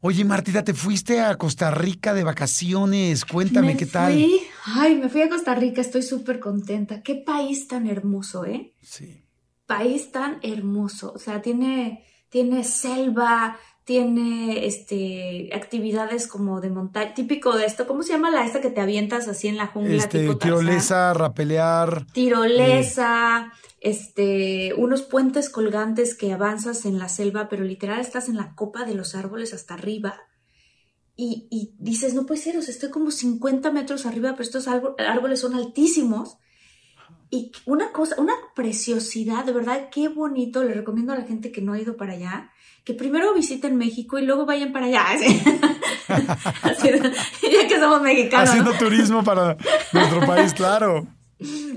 Oye, Martita, ¿te fuiste a Costa Rica de vacaciones? Cuéntame me qué tal. Fui, ay, me fui a Costa Rica, estoy súper contenta. Qué país tan hermoso, ¿eh? Sí. País tan hermoso. O sea, tiene, tiene selva, tiene este actividades como de montaña, típico de esto. ¿Cómo se llama la esta que te avientas así en la jungla? Este, tipo tirolesa, rapelear. Tirolesa, este, unos puentes colgantes que avanzas en la selva, pero literal estás en la copa de los árboles hasta arriba. Y, y dices, no puede ser, o sea, estoy como 50 metros arriba, pero estos árboles son altísimos. Y una cosa, una preciosidad, de verdad, qué bonito. Le recomiendo a la gente que no ha ido para allá, que primero visiten México y luego vayan para allá. ya que somos mexicanos. Haciendo turismo para nuestro país, claro.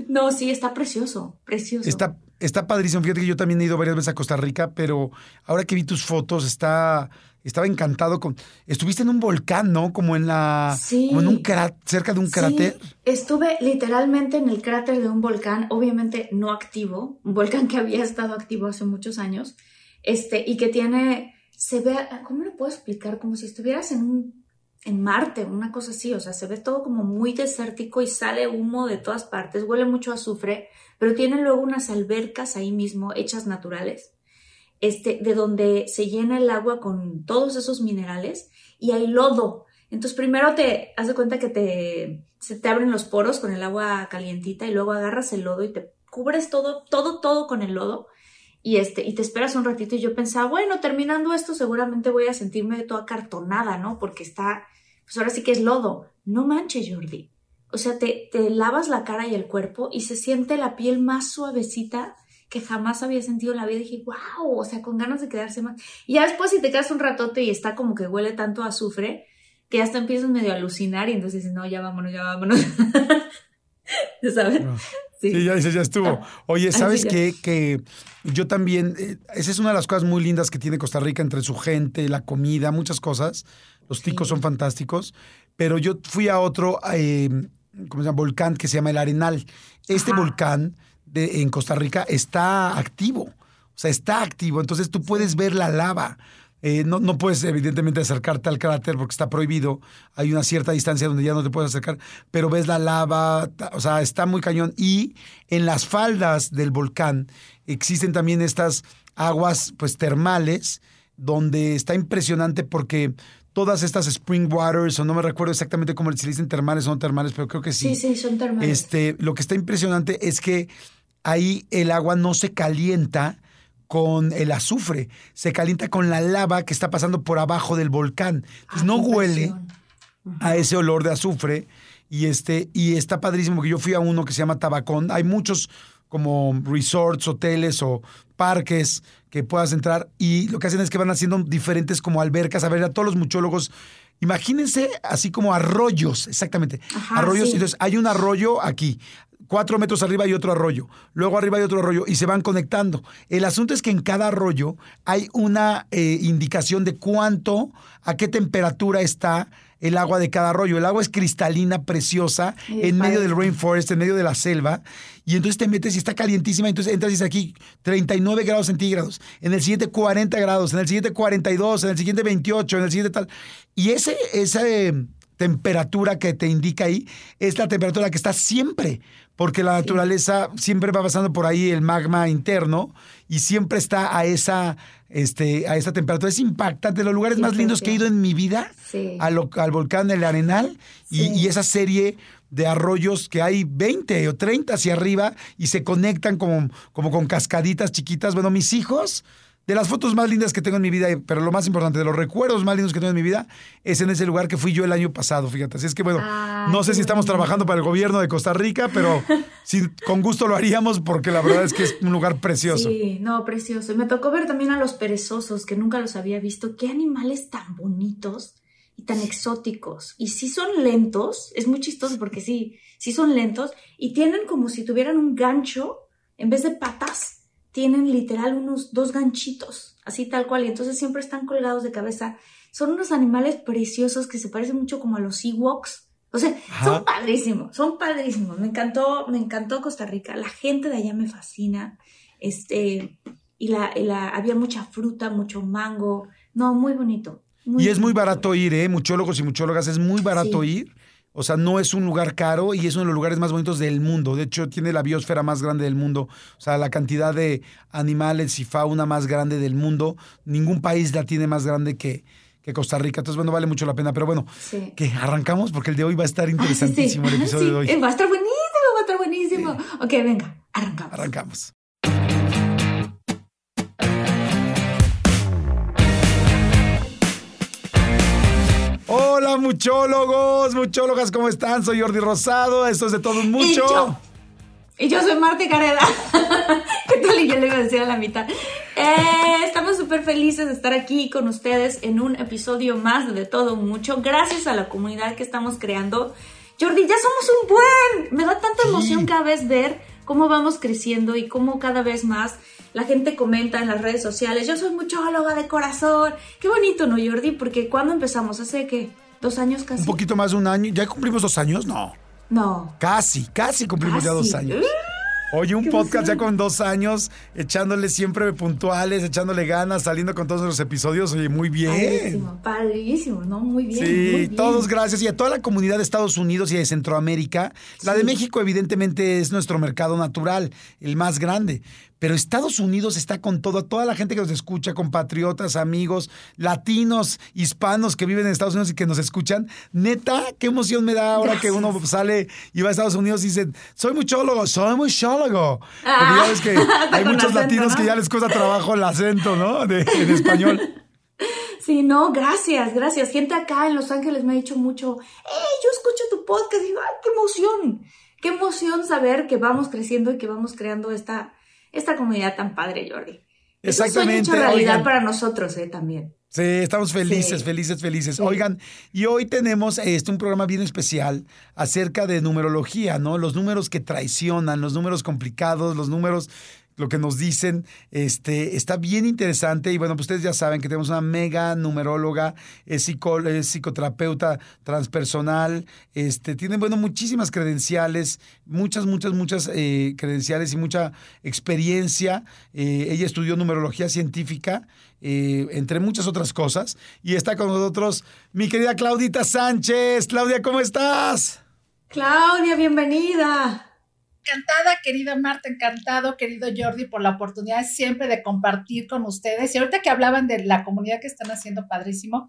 No, sí, está precioso, precioso. Está, está padrísimo. Fíjate que yo también he ido varias veces a Costa Rica, pero ahora que vi tus fotos, está, estaba encantado con. Estuviste en un volcán, ¿no? Como en la. Sí. Como en un cráter, cerca de un cráter. Estuve literalmente en el cráter de un volcán, obviamente no activo, un volcán que había estado activo hace muchos años, este, y que tiene. Se ve. ¿Cómo lo puedo explicar? Como si estuvieras en un en Marte, una cosa así, o sea, se ve todo como muy desértico y sale humo de todas partes, huele mucho a azufre, pero tiene luego unas albercas ahí mismo hechas naturales, este, de donde se llena el agua con todos esos minerales y hay lodo. Entonces primero te hace cuenta que te, se te abren los poros con el agua calientita y luego agarras el lodo y te cubres todo, todo, todo con el lodo y este, y te esperas un ratito y yo pensaba, bueno, terminando esto seguramente voy a sentirme toda cartonada, ¿no? Porque está, pues ahora sí que es lodo. No manches, Jordi. O sea, te, te lavas la cara y el cuerpo y se siente la piel más suavecita que jamás había sentido en la vida. Y dije, wow, o sea, con ganas de quedarse más. Y ya después si te quedas un ratote y está como que huele tanto a azufre, que hasta empiezas medio a alucinar y entonces no, ya vámonos, ya vámonos. ¿Sabes? Sí. ya dices, ya estuvo. Oye, ¿sabes qué? Que yo también, eh, esa es una de las cosas muy lindas que tiene Costa Rica entre su gente, la comida, muchas cosas. Los ticos son fantásticos. Pero yo fui a otro, eh, ¿cómo se llama? Volcán que se llama el Arenal. Este volcán de, en Costa Rica está activo. O sea, está activo. Entonces tú puedes ver la lava. Eh, no, no, puedes, evidentemente, acercarte al cráter porque está prohibido. Hay una cierta distancia donde ya no te puedes acercar, pero ves la lava, o sea, está muy cañón. Y en las faldas del volcán existen también estas aguas, pues, termales, donde está impresionante porque todas estas spring waters, o no me recuerdo exactamente cómo se dicen termales o no termales, pero creo que sí. Sí, sí, son termales. Este, lo que está impresionante es que ahí el agua no se calienta con el azufre, se calienta con la lava que está pasando por abajo del volcán. Entonces no huele a ese olor de azufre y este y está padrísimo que yo fui a uno que se llama Tabacón. Hay muchos como resorts, hoteles o parques que puedas entrar y lo que hacen es que van haciendo diferentes como albercas, a ver a todos los muchólogos Imagínense así como arroyos, exactamente. arroyos. Entonces, hay un arroyo aquí, cuatro metros arriba hay otro arroyo, luego arriba hay otro arroyo y se van conectando. El asunto es que en cada arroyo hay una eh, indicación de cuánto, a qué temperatura está el agua de cada arroyo. El agua es cristalina, preciosa, en medio del rainforest, en medio de la selva. Y entonces te metes y está calientísima. Entonces entras y dices aquí 39 grados centígrados. En el siguiente 40 grados. En el siguiente 42. En el siguiente 28. En el siguiente tal. Y ese, ese temperatura que te indica ahí es la temperatura que está siempre, porque la naturaleza siempre va pasando por ahí el magma interno y siempre está a esa, este, a esa temperatura. Es impactante, los lugares más lindos que he ido en mi vida, al, al, volcán El Arenal y, y esa serie de arroyos que hay 20 o 30 hacia arriba y se conectan como, como con cascaditas chiquitas. Bueno, mis hijos de las fotos más lindas que tengo en mi vida, pero lo más importante, de los recuerdos más lindos que tengo en mi vida, es en ese lugar que fui yo el año pasado, fíjate. Así es que, bueno, no sé si estamos trabajando para el gobierno de Costa Rica, pero sí, con gusto lo haríamos porque la verdad es que es un lugar precioso. Sí, no, precioso. Me tocó ver también a los perezosos, que nunca los había visto. Qué animales tan bonitos y tan exóticos. Y sí son lentos, es muy chistoso porque sí, sí son lentos y tienen como si tuvieran un gancho en vez de patas tienen literal unos dos ganchitos, así tal cual, y entonces siempre están colgados de cabeza. Son unos animales preciosos que se parecen mucho como a los Ewoks. O sea, son padrísimos, son padrísimos. Me encantó, me encantó Costa Rica. La gente de allá me fascina. Este, y la, había mucha fruta, mucho mango. No, muy bonito. y es muy barato ir, ¿eh? Muchólogos y muchólogas, es muy barato ir. O sea, no es un lugar caro y es uno de los lugares más bonitos del mundo. De hecho, tiene la biosfera más grande del mundo. O sea, la cantidad de animales y fauna más grande del mundo. Ningún país la tiene más grande que, que Costa Rica. Entonces, bueno, vale mucho la pena. Pero bueno, que arrancamos porque el de hoy va a estar interesantísimo, el episodio de hoy. Va a estar buenísimo, va a estar buenísimo. Ok, venga, arrancamos. Arrancamos. Muchólogos, muchólogas, ¿cómo están? Soy Jordi Rosado, esto es de todo mucho. Y yo, soy Marta Careda. ¿Qué tal? Y yo le iba a decir a la mitad. Eh, estamos súper felices de estar aquí con ustedes en un episodio más de, de todo mucho. Gracias a la comunidad que estamos creando. Jordi, ya somos un buen. Me da tanta emoción cada vez ver cómo vamos creciendo y cómo cada vez más la gente comenta en las redes sociales, yo soy muchóloga de corazón. Qué bonito, ¿no, Jordi? Porque cuando empezamos, hace que dos años casi. Un poquito más de un año. ¿Ya cumplimos dos años? No. No. Casi, casi cumplimos ya dos años. Oye, un podcast ya con dos años, echándole siempre puntuales, echándole ganas, saliendo con todos los episodios. Oye, muy bien. Padrísimo, padrísimo, ¿no? Muy bien. Sí, todos gracias. Y a toda la comunidad de Estados Unidos y de Centroamérica. La de México, evidentemente, es nuestro mercado natural, el más grande pero Estados Unidos está con todo, toda la gente que nos escucha, compatriotas, amigos, latinos, hispanos que viven en Estados Unidos y que nos escuchan. Neta, qué emoción me da ahora que uno sale y va a Estados Unidos y dice, soy muchólogo, soy muchólogo. Porque ya ves que hay muchos latinos que ya les cuesta trabajo el acento, ¿no? De, en español. Sí, no, gracias, gracias. Gente acá en Los Ángeles me ha dicho mucho, ¡eh, yo escucho tu podcast! Y digo, ¡ay, qué emoción! Qué emoción saber que vamos creciendo y que vamos creando esta, esta comunidad tan padre, Jordi. Exactamente. Es realidad para nosotros eh, también. Sí, estamos felices, felices, felices. Oigan, y hoy tenemos este, un programa bien especial acerca de numerología, ¿no? Los números que traicionan, los números complicados, los números lo que nos dicen. Este, está bien interesante y bueno, pues ustedes ya saben que tenemos una mega numeróloga, es, psicoterapeuta transpersonal, este, tiene, bueno, muchísimas credenciales, muchas, muchas, muchas eh, credenciales y mucha experiencia. Eh, ella estudió numerología científica, eh, entre muchas otras cosas, y está con nosotros mi querida Claudita Sánchez. Claudia, ¿cómo estás? Claudia, bienvenida. Encantada, querida Marta, encantado, querido Jordi, por la oportunidad siempre de compartir con ustedes. Y ahorita que hablaban de la comunidad que están haciendo padrísimo,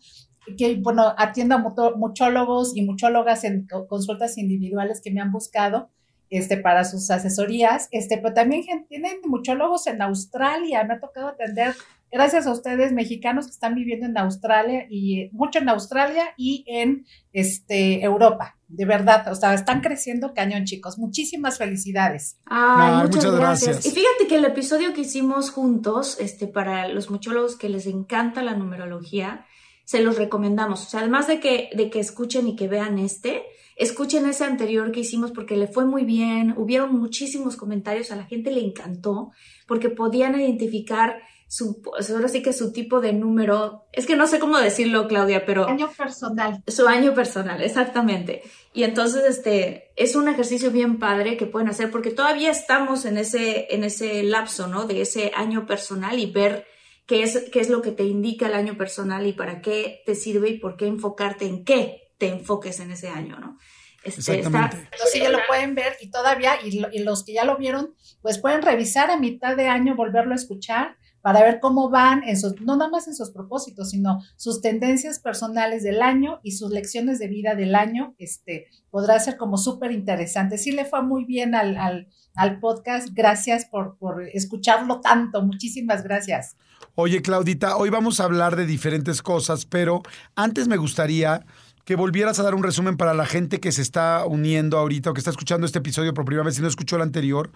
que bueno, atiendo a muchólogos y muchólogas en consultas individuales que me han buscado este, para sus asesorías, este, pero también tienen muchólogos en Australia, me ha tocado atender gracias a ustedes mexicanos que están viviendo en Australia y mucho en Australia y en este, Europa. De verdad, o sea, están creciendo cañón, chicos. Muchísimas felicidades. Ay, muchas, gracias. Y fíjate que el episodio que hicimos juntos, este, para los muchólogos que les encanta la numerología, se los recomendamos. O sea, además de que, de que escuchen y que vean este, escuchen ese anterior que hicimos porque le fue muy bien, hubieron muchísimos comentarios, a la gente le encantó, porque podían identificar su, ahora sí que su tipo de número, es que no sé cómo decirlo, Claudia, pero... Año personal. Su año personal, exactamente. Y entonces, este, es un ejercicio bien padre que pueden hacer porque todavía estamos en ese, en ese lapso, ¿no? De ese año personal y ver qué es, qué es lo que te indica el año personal y para qué te sirve y por qué enfocarte en qué te enfoques en ese año, ¿no? Este, Exactamente. Entonces ya lo pueden ver y todavía, y, y, los que ya lo vieron, pues pueden revisar a mitad de año, volverlo a escuchar para ver cómo van en sus, no nada más en sus propósitos, sino sus tendencias personales del año y sus lecciones de vida del año, este, podrá ser como súper interesante. Sí le fue muy bien al, al, al podcast, gracias por, por escucharlo tanto, muchísimas gracias. Oye, Claudita, hoy vamos a hablar de diferentes cosas, pero antes me gustaría que volvieras a dar un resumen para la gente que se está uniendo ahorita o que está escuchando este episodio por primera vez y no escuchó el anterior,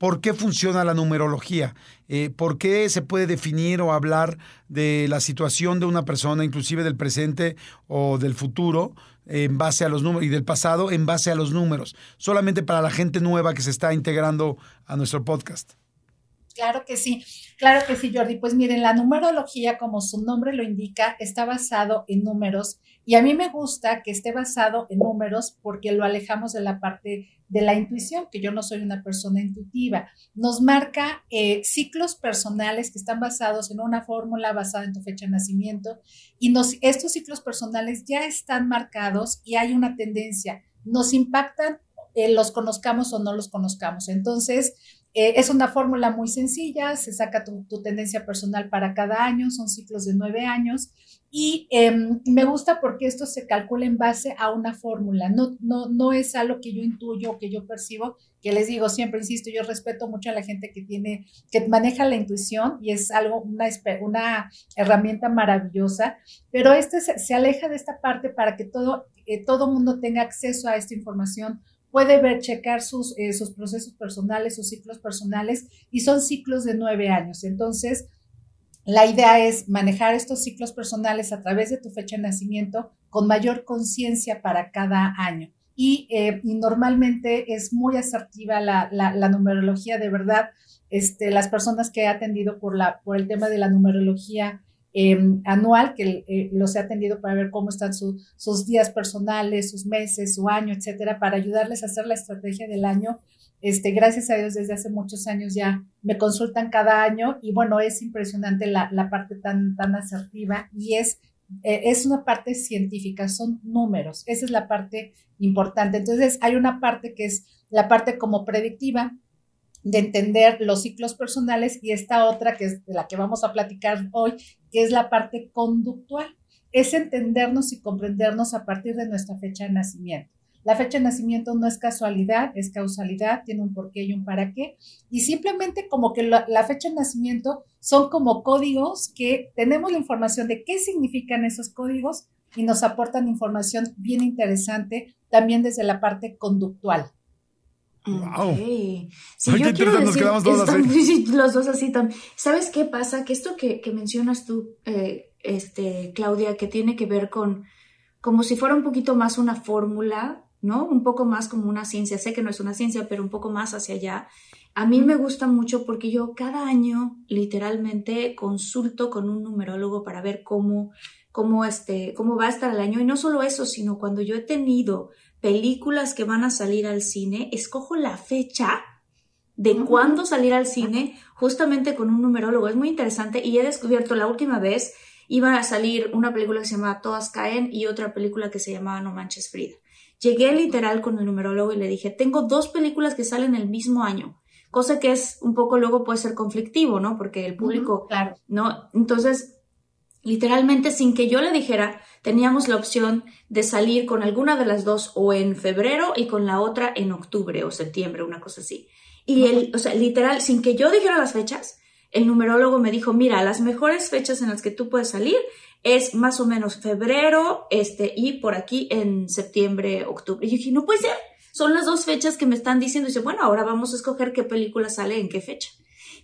¿Por qué funciona la numerología? Eh, ¿Por qué se puede definir o hablar de la situación de una persona, inclusive del presente o del futuro, en base a los números y del pasado en base a los números? Solamente para la gente nueva que se está integrando a nuestro podcast. Claro que sí, claro que sí, Jordi. Pues miren, la numerología, como su nombre lo indica, está basado en números y a mí me gusta que esté basado en números porque lo alejamos de la parte de la intuición, que yo no soy una persona intuitiva. Nos marca eh, ciclos personales que están basados en una fórmula basada en tu fecha de nacimiento y estos ciclos personales ya están marcados y hay una tendencia. Nos impactan, eh, los conozcamos o no los conozcamos. Entonces, eh, es una fórmula muy sencilla, se saca tu, tendencia personal para cada año, son ciclos de nueve años. Y em, me gusta porque esto se calcula en base a una fórmula, no, no, no es algo que yo intuyo, que yo percibo, que les digo siempre, insisto, yo respeto mucho a la gente que tiene, que maneja la intuición y es algo, una, una herramienta maravillosa, pero este se, aleja de esta parte para que todo, eh, todo mundo tenga acceso a esta información puede ver, checar sus, eh, sus procesos personales, sus ciclos personales, y son ciclos de nueve años. Entonces, la idea es manejar estos ciclos personales a través de tu fecha de nacimiento con mayor conciencia para cada año. Y, eh, normalmente es muy asertiva la, la, numerología, de verdad. Este, las personas que he atendido por, la, por el tema de la numerología Em, anual que eh, los he atendido para ver cómo están sus días personales, sus meses, su año, etcétera, para ayudarles a hacer la estrategia del año. Este, gracias a Dios, desde hace muchos años ya me consultan cada año y bueno, es impresionante la, la parte tan, tan asertiva y es, eh, es una parte científica, son números, esa es la parte importante. Entonces, hay una parte que es la parte como predictiva, de entender los ciclos personales y esta otra que es de la que vamos a platicar hoy, que es la parte conductual. Es entendernos y comprendernos a partir de nuestra fecha de nacimiento. La fecha de nacimiento no es casualidad, es causalidad, tiene un porqué y un para qué. Y simplemente como que la, la, fecha de nacimiento son como códigos que tenemos la información de qué significan esos códigos y nos aportan información bien interesante también desde la parte conductual. Wow. Sí, yo quiero decir, nos quedamos todos así. los dos así también. ¿Sabes qué pasa? Que esto que, que mencionas tú, eh, este, Claudia, que tiene que ver con como si fuera un poquito más una fórmula, ¿no? Un poco más como una ciencia. Sé que no es una ciencia, pero un poco más hacia allá. A mí me gusta mucho porque yo cada año literalmente consulto con un numerólogo para ver cómo, cómo, este, cómo va a estar el año. Y no solo eso, sino cuando yo he tenido películas que van a salir al cine, escojo la fecha de cuándo salir al cine justamente con un numerólogo. Es muy interesante y he descubierto la última vez iba a salir una película que se llama Todas caen y otra película que se llamaba No manches Frida. Llegué literal con el numerólogo y le dije, tengo dos películas que salen el mismo año, cosa que es un poco luego puede ser conflictivo, ¿no? Porque el público, claro. ¿no? Entonces, literalmente sin que yo le dijera, teníamos la opción de salir con alguna de las dos o en febrero y con la otra en octubre o septiembre, una cosa así. Y el, o sea, literal, sin que yo dijera las fechas, el numerólogo me dijo, mira, las mejores fechas en las que tú puedes salir es más o menos febrero, este, y por aquí en septiembre, octubre. Y yo dije, no puede ser, son las dos fechas que me están diciendo. Y dice, bueno, ahora vamos a escoger qué película sale en qué fecha.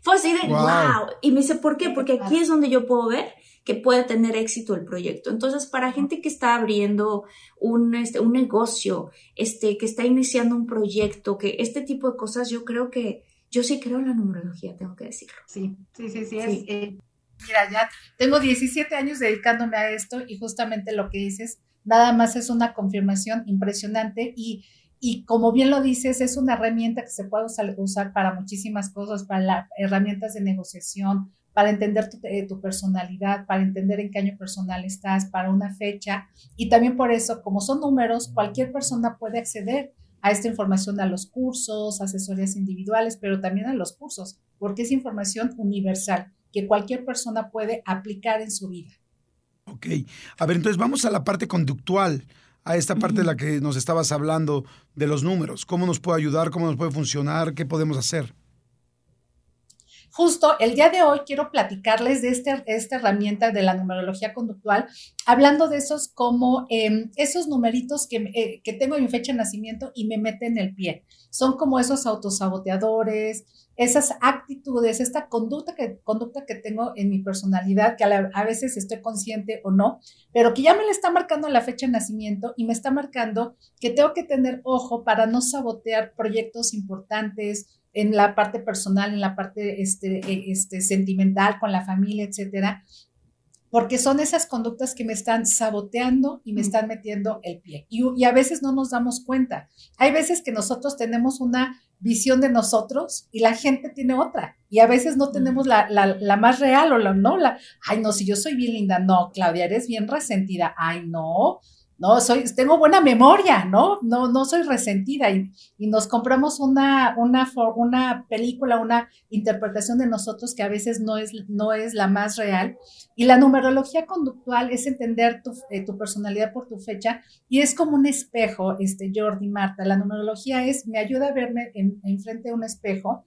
Fue así de, wow. Y me dice, ¿por qué? Porque aquí es donde yo puedo ver que puede tener éxito el proyecto. Entonces, para gente que está abriendo un, este, un negocio, este, que está iniciando un proyecto, que este tipo de cosas, yo creo que, yo sí creo en la numerología, tengo que decirlo. Sí, sí, sí, sí. Eh, mira, ya tengo 17 años dedicándome a esto y justamente lo que dices, nada más es una confirmación impresionante y y como bien lo dices, es una herramienta que se puede usar, para muchísimas cosas, para herramientas de negociación, para entender tu, eh, tu, personalidad, para entender en qué año personal estás, para una fecha. Y también por eso, como son números, cualquier persona puede acceder a esta información, a los cursos, asesorías individuales, pero también a los cursos, porque es información universal que cualquier persona puede aplicar en su vida. Ok. A ver, entonces vamos a la parte conductual a esta parte de la que nos estabas hablando de los números. ¿Cómo nos puede ayudar? ¿Cómo nos puede funcionar? ¿Qué podemos hacer? Justo el día de hoy quiero platicarles de este, esta herramienta de la numerología conductual, hablando de esos como em, esos numeritos que, eh, que tengo en mi fecha de nacimiento y me meten el pie. Son como esos autosaboteadores, esas actitudes, esta conducta que, conducta que tengo en mi personalidad, que a, veces estoy consciente o no, pero que ya me le está marcando la fecha de nacimiento y me está marcando que tengo que tener ojo para no sabotear proyectos importantes en la parte personal, en la parte este, e, este, sentimental, con la familia, etcétera, porque son esas conductas que me están saboteando y me están metiendo el pie. Y, y, a veces no nos damos cuenta. Hay veces que nosotros tenemos una visión de nosotros y la gente tiene otra. Y a veces no tenemos la, la, más real o la no, la, ay, no, si yo soy bien linda, no, Claudia, eres bien resentida, ay, no, no, soy, tengo buena memoria, ¿no? No, no soy resentida y, nos compramos una, una, una película, una interpretación de nosotros que a veces no es, no es la más real. Y la numerología conductual es entender tu, eh, tu personalidad por tu fecha y es como un espejo, este, Jordi, Marta. La numerología es, me ayuda a verme en, en frente a un espejo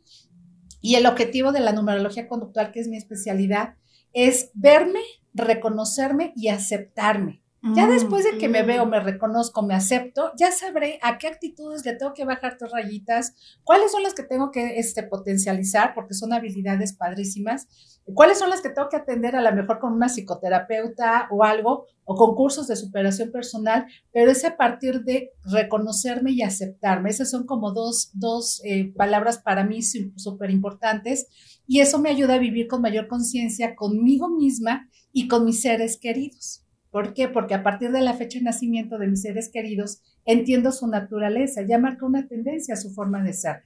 y el objetivo de la numerología conductual, que es mi especialidad, es verme, reconocerme y aceptarme. Ya mm, después de que me veo, me reconozco, me acepto, ya sabré a qué actitudes le tengo que bajar tus rayitas, cuáles son las que tengo que este, potencializar, porque son habilidades padrísimas, cuáles son las que tengo que atender a lo mejor con una psicoterapeuta o algo, o con cursos de superación personal, pero es a partir de reconocerme y aceptarme. Esas son como dos, dos eh, palabras para mí súper importantes y eso me ayuda a vivir con mayor conciencia conmigo misma y con mis seres queridos. ¿Por qué? Porque a partir de la fecha de nacimiento de mis seres queridos entiendo su naturaleza, ya marca una tendencia a su forma de ser.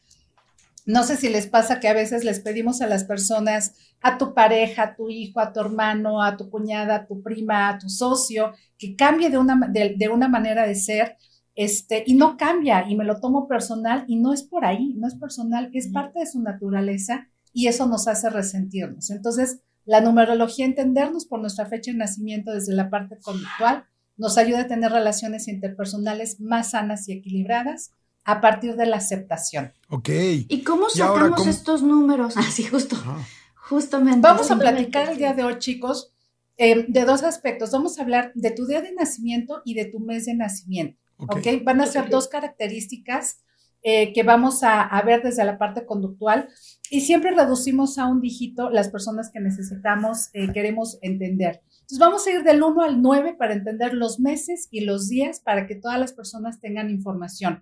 No sé si les pasa que a veces les pedimos a las personas, a tu pareja, a tu hijo, a tu hermano, a tu cuñada, a tu prima, a tu socio, que cambie de una, de, una manera de ser, este, y no cambia, y me lo tomo personal, y no es por ahí, no es personal, es parte de su naturaleza, y eso nos hace resentirnos. Entonces, la numerología, entendernos por nuestra fecha de nacimiento desde la parte conductual, nos ayuda a tener relaciones interpersonales más sanas y equilibradas a partir de la aceptación. Ok. ¿Y cómo sacamos estos números? Así, justo. Justamente. Vamos a platicar el día de hoy, chicos, eh, de dos aspectos. Vamos a hablar de tu día de nacimiento y de tu mes de nacimiento. Ok. Van a ser dos características eh, que vamos a, a, ver desde la parte conductual y siempre reducimos a un dígito las personas que necesitamos, eh, queremos entender. Entonces vamos a ir del 1 al 9 para entender los meses y los días para que todas las personas tengan información.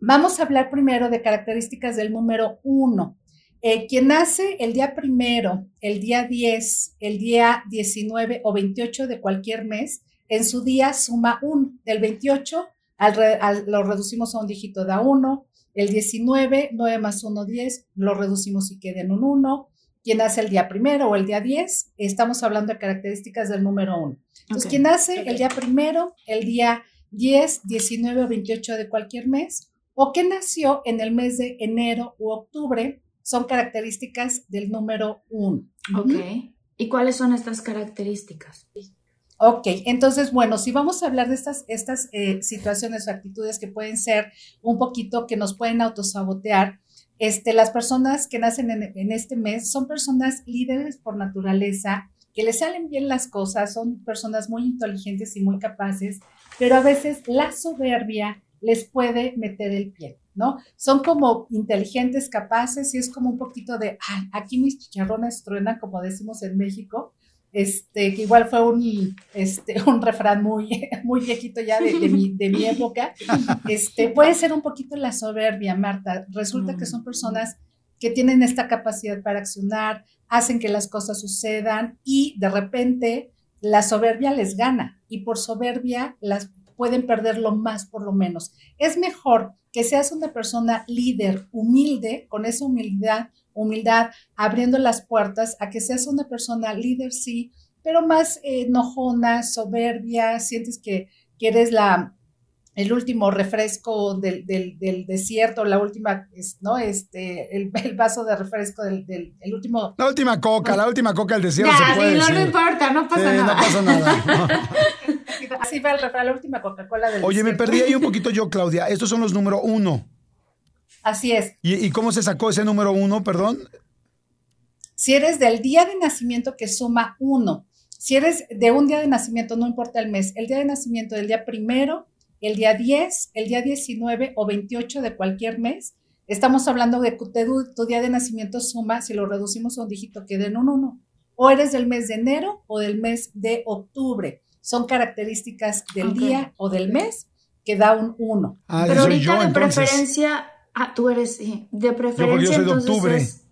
Vamos a hablar primero de características del número 1. Eh, quien nace el día primero, el día 10, el día 19 o 28 de cualquier mes, en su día suma 1. Del 28 lo reducimos a un dígito de 1. El 19, 9 más 1, 10, lo reducimos y queda en un 1. Quien hace el día primero o el día 10, estamos hablando de características del número 1. Entonces, quien hace el día primero, el día 10, 19 o 28 de cualquier mes, o que nació en el mes de enero u octubre, son características del número 1. Ok. ¿Y cuáles son estas características? Ok, entonces, bueno, si vamos a hablar de estas, estas eh, situaciones o actitudes que pueden ser un poquito que nos pueden autosabotear, este, las personas que nacen en, en este mes son personas líderes por naturaleza, que les salen bien las cosas, son personas muy inteligentes y muy capaces, pero a veces la soberbia les puede meter el pie, ¿no? Son como inteligentes, capaces y es como un poquito de, ay, aquí mis chicharrones truenan, como decimos en México, este, que igual fue un, este, un refrán muy, muy viejito ya de, de, mi, de mi época, este, puede ser un poquito la soberbia, Marta. Resulta que son personas que tienen esta capacidad para accionar, hacen que las cosas sucedan y de repente la soberbia les gana y por soberbia las pueden perder lo más por lo menos. Es mejor que seas una persona líder, humilde, con esa humildad, humildad, abriendo las puertas a que seas una persona líder, sí, pero más eh, enojona, soberbia, sientes que, que eres la, el último refresco del, del, del, desierto, la última, ¿no? Este, el, el vaso de refresco del, del el último. La última coca, la última coca del desierto. Ya, se puede dilo, no importa, no pasa sí, nada. No pasa nada. Así va el refresco, la última Coca-Cola del Oye, desierto. me perdí ahí un poquito yo, Claudia. Estos son los número uno. Así es. ¿Y, ¿Y cómo se sacó ese número uno, perdón? Si eres del día de nacimiento que suma uno, si eres de un día de nacimiento, no importa el mes, el día de nacimiento del día primero, el día 10, el día 19 o 28 de cualquier mes, estamos hablando de que tu, tu día de nacimiento suma, si lo reducimos a un dígito, queda en un 1. O eres del mes de enero o del mes de octubre. Son características del Ok. día o del mes que da un 1. Ah, Pero ahorita yo, de entonces. preferencia, ah, tú eres, sí, de preferencia. porque yo soy de entonces octubre. es-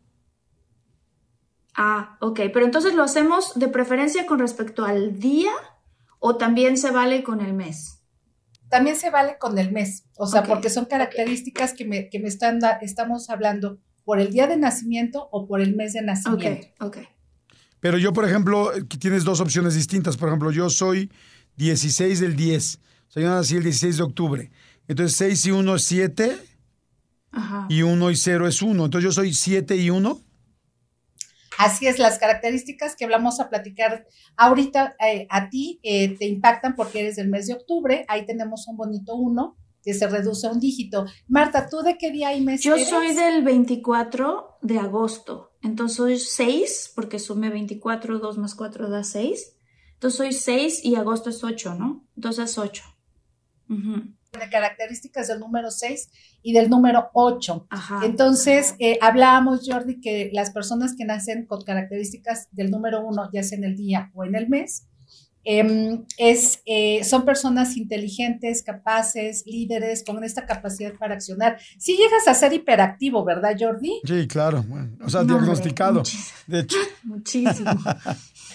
Ah, ok, pero entonces lo hacemos de preferencia con respecto al día o también se vale con el mes. También se vale con el mes, o sea, Ok, porque son características que me, que me están, da- estamos hablando por el día de nacimiento o por el mes de Ok, nacimiento. ok. Pero yo, por ejemplo, aquí tienes dos opciones distintas. Por ejemplo, yo soy 16 del 10. O sea, yo nací el 16 de octubre. Entonces, 6 y 1 es 7 Ajá. y 1 y 0 es 1. Entonces, yo soy 7 y 1. Así es, las características que vamos a platicar ahorita eh, a ti eh, te impactan porque eres del mes de octubre. Ahí tenemos un bonito uno que se reduce a un dígito. Marta, ¿tú de qué día y mes Yo eres? soy del 24 de agosto, entonces soy 6, porque sumé 24, 2 más 4 da 6. Entonces soy 6 y agosto es 8, ¿no? Entonces es 8. Ujú, de características del número 6 y del número 8. Ajá. Entonces, ajá. eh, hablábamos, Jordi, que las personas que nacen con características del número 1, ya sea en el día o en el mes, em, es, eh, son personas inteligentes, capaces, líderes, con esta capacidad para accionar. Si llegas a ser hiperactivo, ¿verdad, Jordi? Sí, claro. Bueno, o sea, No, diagnosticado. De hecho, Muchísimo.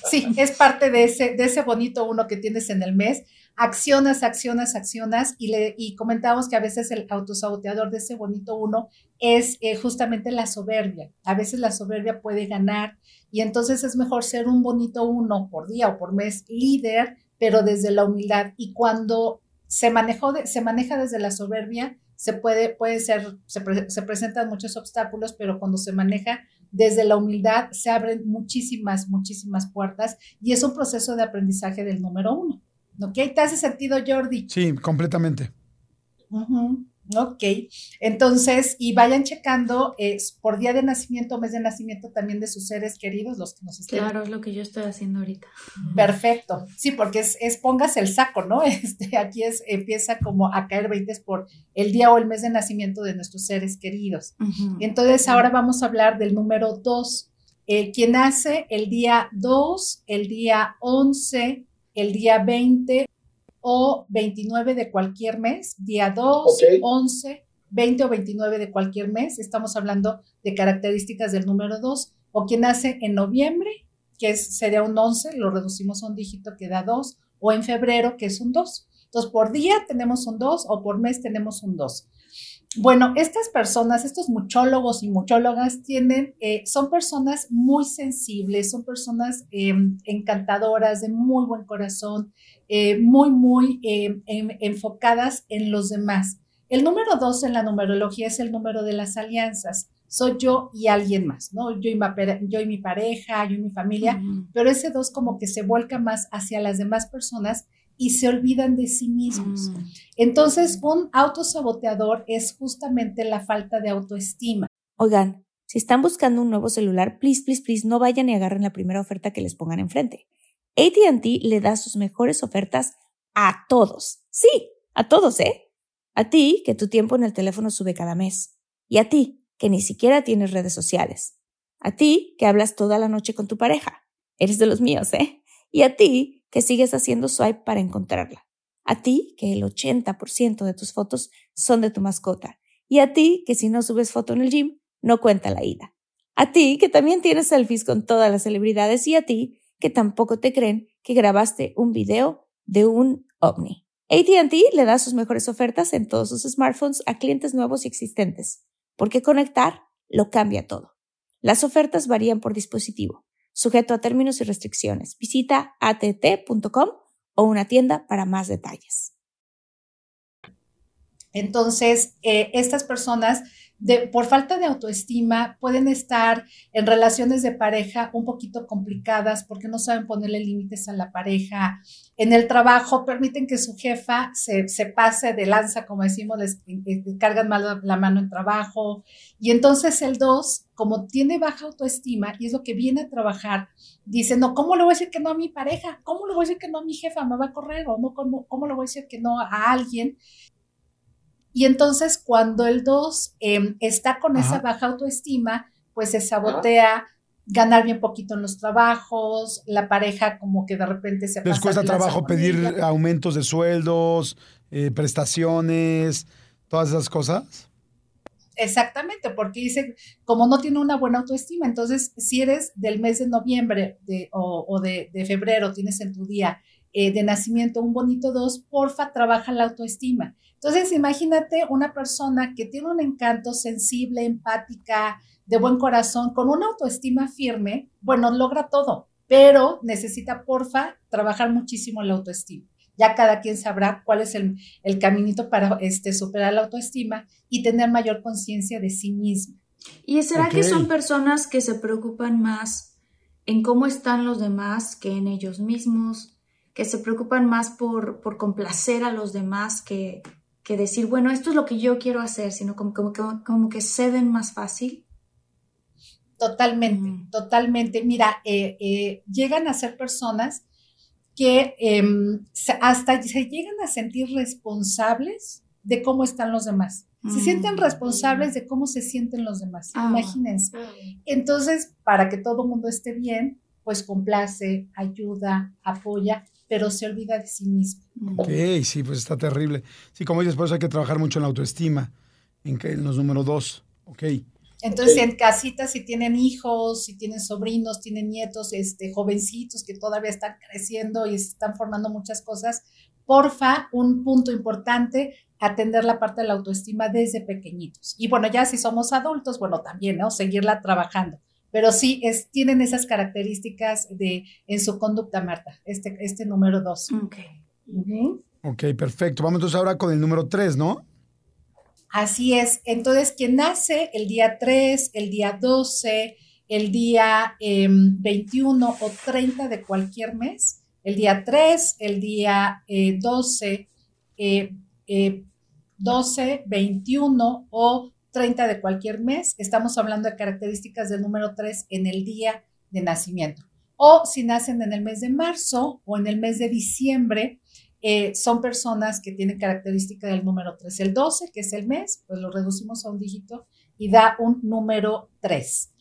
Sí, es parte de ese, de ese bonito uno que tienes en el mes. Accionas, accionas, accionas y, le, y comentamos que a veces el autosaboteador de ese bonito uno es eh, justamente la soberbia. A veces la soberbia puede ganar y entonces es mejor ser un bonito uno por día o por mes líder, pero desde la humildad. Y cuando se, manejó de- se maneja desde la soberbia, se puede, puede ser, se, pre- se presentan muchos obstáculos, pero cuando se maneja desde la humildad se abren muchísimas, muchísimas puertas y es un proceso de aprendizaje del número uno. ¿Ok? ¿Te hace sentido, Jordi? sí, completamente. Ujú, Ok, entonces, y vayan checando eh, por día de nacimiento, mes de nacimiento también de sus seres queridos, los que nos estén. Claro, es lo que yo estoy haciendo ahorita. Perfecto, sí, porque es, es póngase el saco, ¿no? Este, aquí es, empieza como a caer 20 por el día o el mes de nacimiento de nuestros seres queridos. Entonces, ahora vamos a hablar del número 2. Eh, quien nace el día 2, el día 11, el día 20 o 29 de cualquier mes, día 2, Ok. 11, 20 o 29 de cualquier mes, estamos hablando de características del número 2. O quien nace en noviembre, que es, sería un 11, lo reducimos a un dígito que da 2, o en febrero, que es un 2. Entonces, por día tenemos un 2 o por mes tenemos un 2. Bueno, estas personas, estos muchólogos y muchólogas tienen, eh, son personas muy sensibles, son personas eh, encantadoras, de muy buen corazón, eh, muy, muy eh, en- enfocadas en los demás. El número dos en la numerología es el número de las alianzas. Soy yo y alguien más, ¿no? Yo y, ma- yo y mi pareja, yo y mi familia, pero ese dos como que se vuelca más hacia las demás personas y se olvidan de sí mismos. Mm. Entonces, un autosaboteador es justamente la falta de autoestima. Oigan, si están buscando un nuevo celular, please, please, please, no vayan y agarren la primera oferta que les pongan enfrente. ATT le da sus mejores ofertas a todos. Sí, a todos, ¿eh? A ti, que tu tiempo en el teléfono sube cada mes. Y a ti, que ni siquiera tienes redes sociales. A ti, que hablas toda la noche con tu pareja. Eres de los míos, ¿eh? Y a ti, que sigues haciendo swipe para encontrarla. A ti, que el 80% de tus fotos son de tu mascota. Y a ti, que si no subes foto en el gym, no cuenta la ida. A ti, que también tienes selfies con todas las celebridades. Y a ti, que tampoco te creen que grabaste un video de un ovni. ATT le da sus mejores ofertas en todos sus smartphones a clientes nuevos y existentes, porque conectar lo cambia todo. Las ofertas varían por dispositivo, sujeto a términos y restricciones. Visita att.com o una tienda para más detalles. Entonces, eh, estas personas por falta de autoestima pueden estar en relaciones de pareja un poquito complicadas porque no saben ponerle límites a la pareja. En el trabajo permiten que su jefa se, pase de lanza, como decimos, les, cargan mal la mano en trabajo. Y entonces el dos, como tiene baja autoestima y es lo que viene a trabajar, dice, no, ¿cómo le voy a decir que no a mi pareja? ¿Cómo le voy a decir que no a mi jefa? ¿Me va a correr? ¿O no? ¿Cómo, cómo le voy a decir que no a alguien? Y entonces cuando el 2 em, está con esa baja autoestima, pues se sabotea ganar bien poquito en los trabajos, la pareja como que de repente se... Les cuesta trabajo pedir aumentos de sueldos, eh, prestaciones, todas esas cosas. Exactamente, porque dice, como no tiene una buena autoestima, entonces si eres del mes de noviembre o, de, febrero, tienes en tu día eh, de nacimiento un bonito 2, porfa, trabaja la autoestima. Entonces, imagínate una persona que tiene un encanto sensible, empática, de buen corazón, con una autoestima firme, bueno, logra todo, pero necesita, porfa, trabajar muchísimo la autoestima. Ya cada quien sabrá cuál es el, caminito para este, superar la autoestima y tener mayor conciencia de sí mismo. ¿Y será que son personas que se preocupan más en cómo están los demás que en ellos mismos? Que se preocupan más por, por complacer a los demás que, que decir, bueno, esto es lo que yo quiero hacer, sino como, como, como, que ceden más fácil. Totalmente, mm. totalmente. Mira, eh, eh, llegan a ser personas que em, hasta se llegan a sentir responsables de cómo están los demás. Se mm. sienten responsables de cómo se sienten los demás. Ah. Imagínense. Entonces, para que todo el mundo esté bien, pues complace, ayuda, apoya pero se olvida de sí mismo. Ok, sí, pues está terrible. Sí, como dices, por eso hay que trabajar mucho en la autoestima, en, que, en los números dos. Ok. Entonces, en casitas, si tienen hijos, si tienen sobrinos, tienen nietos, este, jovencitos que todavía están creciendo y están formando muchas cosas, porfa, un punto importante, atender la parte de la autoestima desde pequeñitos. Y bueno, ya si somos adultos, bueno, también, ¿no? Seguirla trabajando pero sí es, tienen esas características de, en su conducta, Marta, este, este número dos. Ok. Ok, perfecto. Vamos entonces ahora con el número tres, ¿no? Así es. Entonces, quien nace el día 3, el día 12, el día 21 em, o 30 de cualquier mes, el día 3, el día 12, eh, 12, 21 eh, o 30 de cualquier mes, estamos hablando de características del número 3 en el día de nacimiento. O si nacen en el mes de marzo o en el mes de diciembre, eh, son personas que tienen característica del número 3. El 12, que es el mes, pues lo reducimos a un dígito y da un número 3.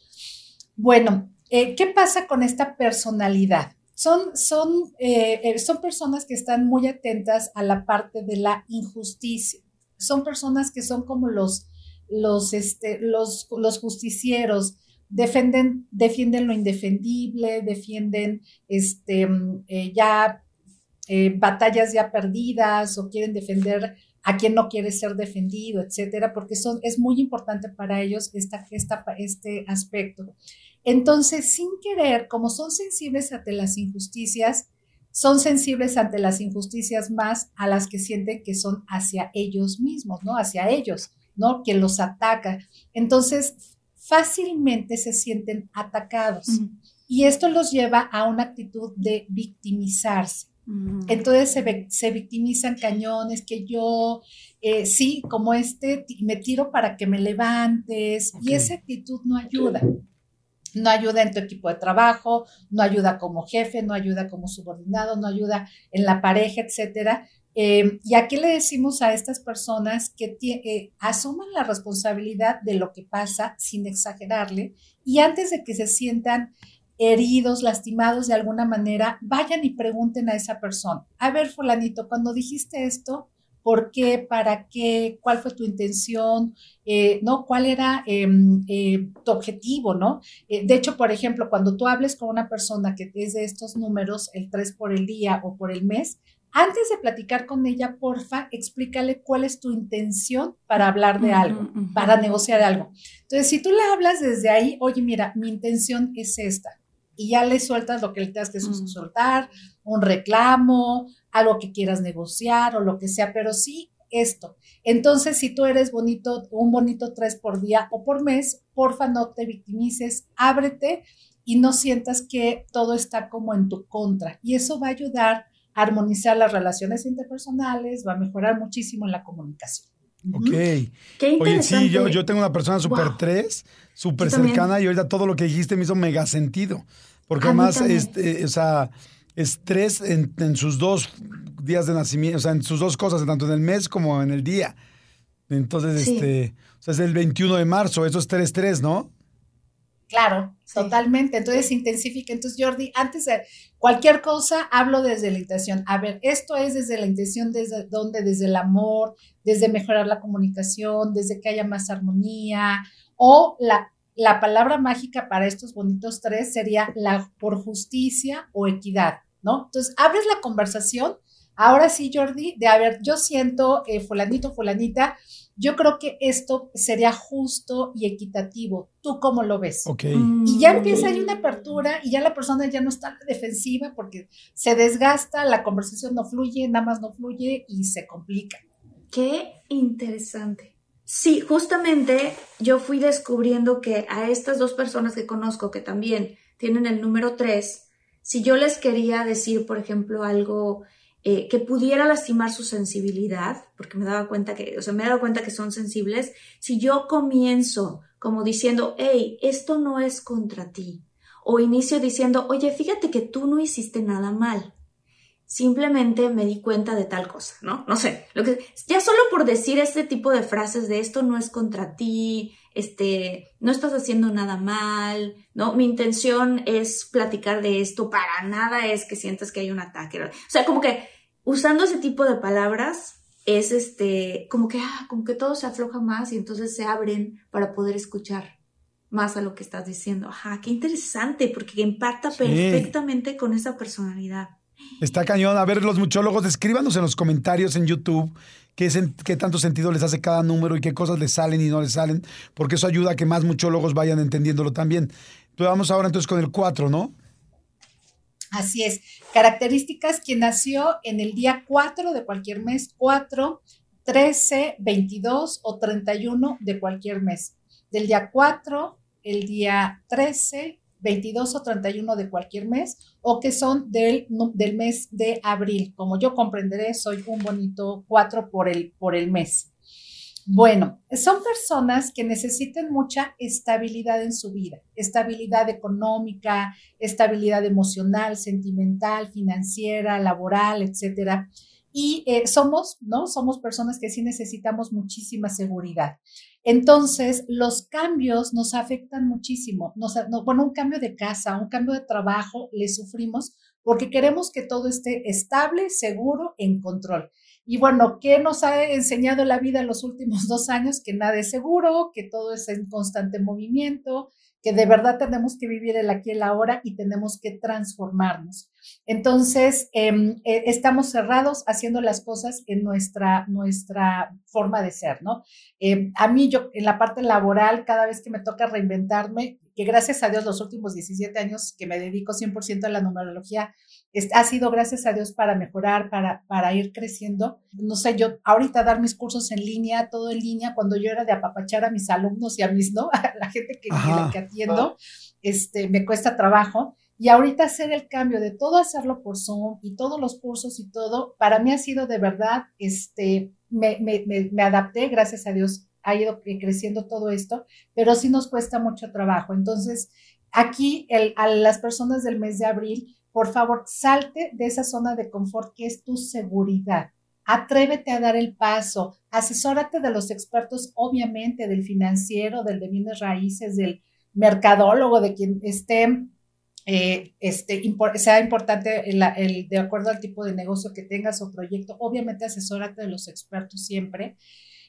Bueno, eh, ¿qué pasa con esta personalidad? Son, son, eh, son personas que están muy atentas a la parte de la injusticia. Son personas que son como los los, este, los, los justicieros defienden, lo indefendible, defienden este, mm, eh, ya eh, batallas ya perdidas o quieren defender a quien no quiere ser defendido, etcétera, porque son, es muy importante para ellos esta, esta, este aspecto. Entonces, sin querer, como son sensibles ante las injusticias, son sensibles ante las injusticias más a las que sienten que son hacia ellos mismos, ¿no? Hacia ellos. ¿No? Que los ataca. Entonces, fácilmente se sienten atacados. Y esto los lleva a una actitud de victimizarse. Entonces se, victimizan cañones, que yo, eh, sí, como este, me tiro para que me levantes. Y esa actitud no ayuda. No ayuda en tu equipo de trabajo, no ayuda como jefe, no ayuda como subordinado, no ayuda en la pareja, etcétera, eh, y aquí le decimos a estas personas que eh, asuman la responsabilidad de lo que pasa sin exagerarle y antes de que se sientan heridos, lastimados de alguna manera, vayan y pregunten a esa persona, a ver, fulanito, cuando dijiste esto, ¿por qué? ¿Para qué? ¿Cuál fue tu intención? Eh, ¿No? ¿Cuál era em, tu objetivo? ¿No? de hecho, por ejemplo, cuando tú hables con una persona que es de estos números, el 3 por el día o por el mes, antes de platicar con ella, porfa, explícale cuál es tu intención para hablar de algo, para negociar algo. Entonces, si tú le hablas desde ahí, oye, mira, mi intención es esta, y ya le sueltas lo que le tengas que soltar, un reclamo, algo que quieras negociar o lo que sea, pero sí esto. Entonces, si tú eres bonito, un bonito tres por día o por mes, porfa, no te victimices, ábrete y no sientas que todo está como en tu contra. Y eso va a ayudar armonizar las relaciones interpersonales, va a mejorar muchísimo la comunicación. Ok. Qué Oye, sí, yo, yo tengo una persona súper tres, súper cercana y ahorita todo lo que dijiste me hizo mega sentido. Porque además, este, o sea, es tres en, sus dos días de nacimiento, o sea, en sus dos cosas, tanto en el mes como en el día. Entonces, este, o sea, es el 21 de marzo, eso es 3-3, ¿no? Claro, totalmente. Entonces intensifica. Entonces, Jordi, antes de cualquier cosa, hablo desde la intención. A ver, esto es desde la intención, desde donde, desde el amor, desde mejorar la comunicación, desde que haya más armonía. O la, la palabra mágica para estos bonitos tres sería la por justicia o equidad, ¿no? Entonces, abres la conversación. Ahora sí, Jordi, de a ver, yo siento, eh, fulanito, fulanita, yo creo que esto sería justo y equitativo. ¿Tú cómo lo ves? Y ya empieza ahí una apertura y ya la persona ya no está defensiva porque se desgasta, la conversación no fluye, nada más no fluye y se complica. Qué interesante. Sí, justamente yo fui descubriendo que a estas dos personas que conozco que también tienen el número tres, si yo les quería decir, por ejemplo, algo eh, que pudiera lastimar su sensibilidad, porque me daba cuenta que, o sea, me he dado cuenta que son sensibles, si yo comienzo como diciendo, hey, esto no es contra ti, o inicio diciendo, oye, fíjate que tú no hiciste nada mal, simplemente me di cuenta de tal cosa, ¿no? No sé, lo que, ya solo por decir este tipo de frases de esto no es contra ti, este, no estás haciendo nada mal, ¿no? Mi intención es platicar de esto, para nada es que sientas que hay un ataque. O sea, como que usando ese tipo de palabras es este, como que, ah, como que todo se afloja más y entonces se abren para poder escuchar más a lo que estás diciendo. Ajá, qué interesante, porque impacta perfectamente con esa personalidad. Está cañón. A ver, los muchólogos, escríbanos en los comentarios en YouTube qué, qué tanto sentido les hace cada número y qué cosas les salen y no les salen, porque eso ayuda a que más muchólogos vayan entendiéndolo también. Entonces vamos ahora entonces con el 4, ¿no? Así es. Características, quien nació en el día 4 de cualquier mes, 4, 13, 22 o 31 de cualquier mes. Del día 4, el día 13, 22 o 31 de cualquier mes o que son del, del mes de abril. Como yo comprenderé, soy un bonito 4 por el, por el mes. Bueno, son personas que necesitan mucha estabilidad en su vida, estabilidad económica, estabilidad emocional, sentimental, financiera, laboral, etcétera. Y eh, somos, ¿no? Somos personas que sí necesitamos muchísima seguridad. Entonces, los cambios nos afectan muchísimo. Nos, bueno, un cambio de casa, un cambio de trabajo, le sufrimos porque queremos que todo esté estable, seguro, en control. Y bueno, ¿qué nos ha enseñado la vida en los últimos dos años? Que nada es seguro, que todo es en constante movimiento, que de verdad tenemos que vivir el aquí y el ahora y tenemos que transformarnos. Entonces, em, eh, estamos cerrados haciendo las cosas en nuestra, nuestra forma de ser, ¿no? Em, a mí, yo en la parte laboral, cada vez que me toca reinventarme, que gracias a Dios los últimos 17 años que me dedico 100% a la numerología, ha sido gracias a Dios para mejorar, para, para ir creciendo. No sé, yo ahorita dar mis cursos en línea, todo en línea, cuando yo era de apapachar a mis alumnos y a mis, ¿no? A la gente que, que, atiendo, este, me cuesta trabajo. Y ahorita hacer el cambio de todo hacerlo por Zoom y todos los cursos y todo, para mí ha sido de verdad, este, me, me, adapté, gracias a Dios, ha ido creciendo todo esto, pero sí nos cuesta mucho trabajo. Entonces, aquí el, a las personas del mes de abril, por favor, salte de esa zona de confort que es tu seguridad. Atrévete a dar el paso, asesórate de los expertos, obviamente, del financiero, del de bienes raíces, del mercadólogo, de quien esté, eh, este, sea importante el, de acuerdo al tipo de negocio que tengas o proyecto, obviamente asesórate de los expertos siempre.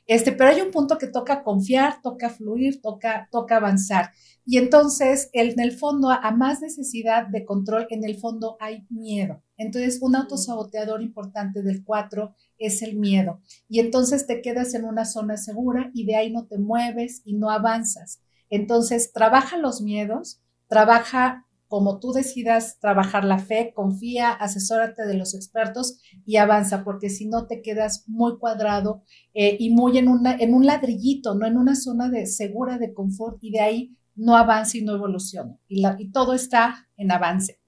Este, pero hay un punto que toca confiar, toca fluir, toca, toca avanzar. Y entonces, en el fondo, a más necesidad de control, en el fondo hay miedo. Entonces, un autosaboteador importante del 4 es el miedo. Y entonces te quedas en una zona segura y de ahí no te mueves y no avanzas. Entonces, trabaja los miedos, trabaja como tú decidas trabajar la fe, confía, asesórate de los expertos y avanza, porque si no te quedas muy cuadrado eh, y muy en, una, en un ladrillito, no en una zona de segura de confort y de ahí no avanza y no evoluciona. Y, todo está en avance.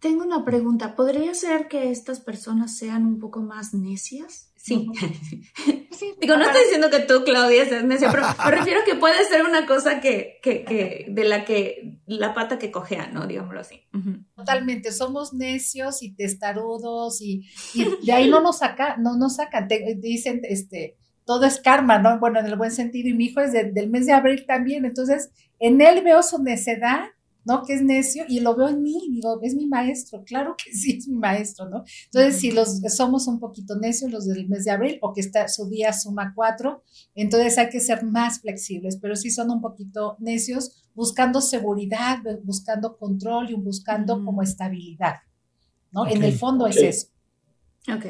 Tengo una pregunta. ¿Podría ser que estas personas sean un poco más necias? Sí. Digo, no estoy diciendo que tú, Claudia, seas necia, pero me refiero a que puede ser una cosa que, que, que, de la que, la pata que cojea, ¿no? Digámoslo así. Totalmente, somos necios y testarudos y, y de ahí no nos saca, no nos sacan, dicen, este, todo es karma, ¿no? Bueno, en el buen sentido, y mi hijo es del mes de abril también, entonces en él veo su necedad ¿no? Que es necio y lo veo en mí, digo, es mi maestro, claro que sí es mi maestro, ¿no? Entonces, si los somos un poquito necios los del mes de abril o que está, su día suma cuatro, entonces hay que ser más flexibles, pero sí son un poquito necios buscando seguridad, buscando control y buscando como estabilidad, ¿no? En el fondo es eso. Ok.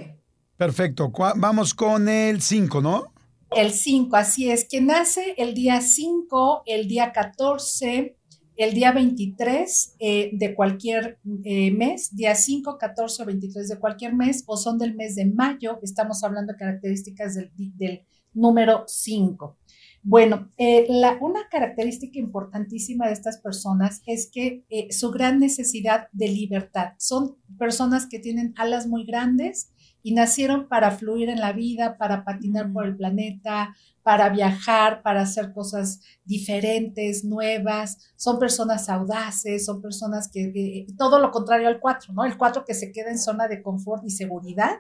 Perfecto. Vamos con el 5, ¿no? El 5, así es. Que nace el día 5, el día 14, el día 23 eh, de cualquier eh, mes, día 5, 14 o 23 de cualquier mes, o son del mes de mayo, estamos hablando de características del, número 5. Bueno, eh, la, una característica importantísima de estas personas es que su gran necesidad de libertad. Son personas que tienen alas muy grandes y nacieron para fluir en la vida, para patinar por el planeta, para viajar, para hacer cosas diferentes, nuevas, son personas audaces, son personas que, todo lo contrario al cuatro, ¿no? El cuatro que se queda en zona de confort y seguridad,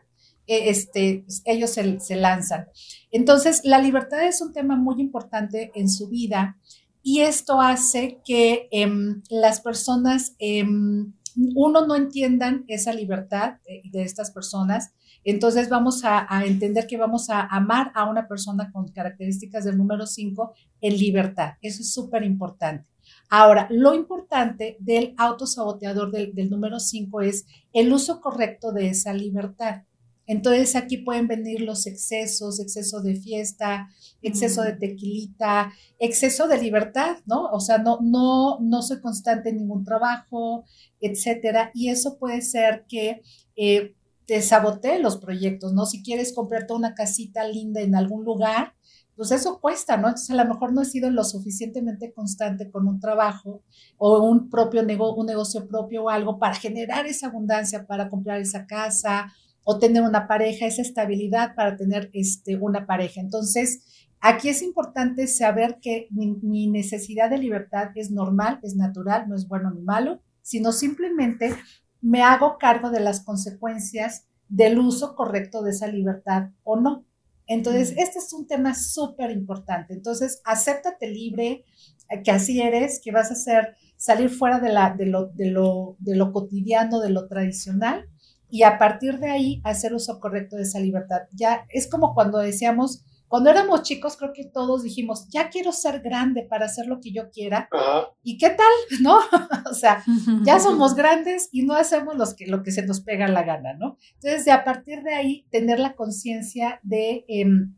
eh, este, ellos se, lanzan. Entonces, la libertad es un tema muy importante en su vida y esto hace que em, las personas, em, uno, no entiendan esa libertad de estas personas entonces vamos a, entender que vamos a amar a una persona con características del número 5 en libertad. Eso es súper importante. Ahora, lo importante del autosaboteador del, del número 5 es el uso correcto de esa libertad. Entonces aquí pueden venir los excesos, exceso de fiesta, exceso de tequilita, exceso de libertad, ¿no? O sea, no, no, no soy constante en ningún trabajo, etcétera. Y eso puede ser que eh, te sabotee los proyectos, ¿no? Si quieres comprarte una casita linda en algún lugar, pues eso cuesta, ¿no? Entonces a lo mejor no he sido lo suficientemente constante con un trabajo o un propio negocio, propio o algo para generar esa abundancia, para comprar esa casa o tener una pareja, esa estabilidad para tener este, una pareja. Entonces, aquí es importante saber que mi necesidad de libertad es normal, es natural, no es bueno ni malo, sino simplemente me hago cargo de las consecuencias del uso correcto de esa libertad o no. Entonces, este es un tema súper importante. Entonces, acéptate libre, eh, que así eres, que vas a hacer salir fuera de, la, de, lo, de, lo, de lo cotidiano, de lo tradicional, y a partir de ahí hacer uso correcto de esa libertad. Ya es como cuando decíamos, cuando éramos chicos, creo que todos dijimos, ya quiero ser grande para hacer lo que yo quiera. ¿Y qué tal? ¿No? o sea, ya somos grandes y no hacemos los que, lo que se nos pega la gana, ¿no? Entonces, de a partir de ahí, tener la conciencia de em,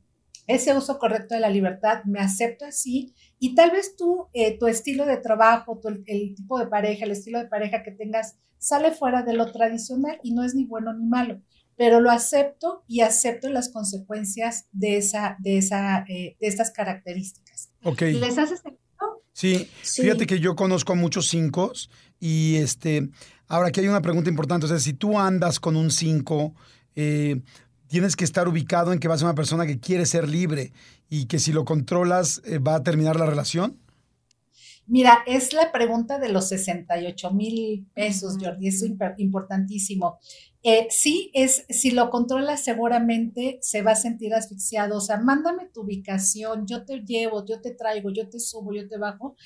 ese uso correcto de la libertad, me acepto así y tal vez tú, eh, tu estilo de trabajo, el tipo de pareja, el estilo de pareja que tengas, sale fuera de lo tradicional y no es ni bueno ni malo pero lo acepto y acepto las consecuencias de, esa, de, esa, eh, de estas características. ¿Les hace sentido? Sí, fíjate que yo conozco a muchos cinco y este, ahora aquí hay una pregunta importante, o sea, si tú andas con un cinco, eh, tienes que estar ubicado en que vas a ser una persona que quiere ser libre y que si lo controlas eh, va a terminar la relación. Mira, es la pregunta de los 68 mil pesos, Jordi, es importantísimo. Eh, sí, es, si lo controla seguramente se va a sentir asfixiado. O sea, mándame tu ubicación, yo te llevo, yo te traigo, yo te subo, yo te bajo.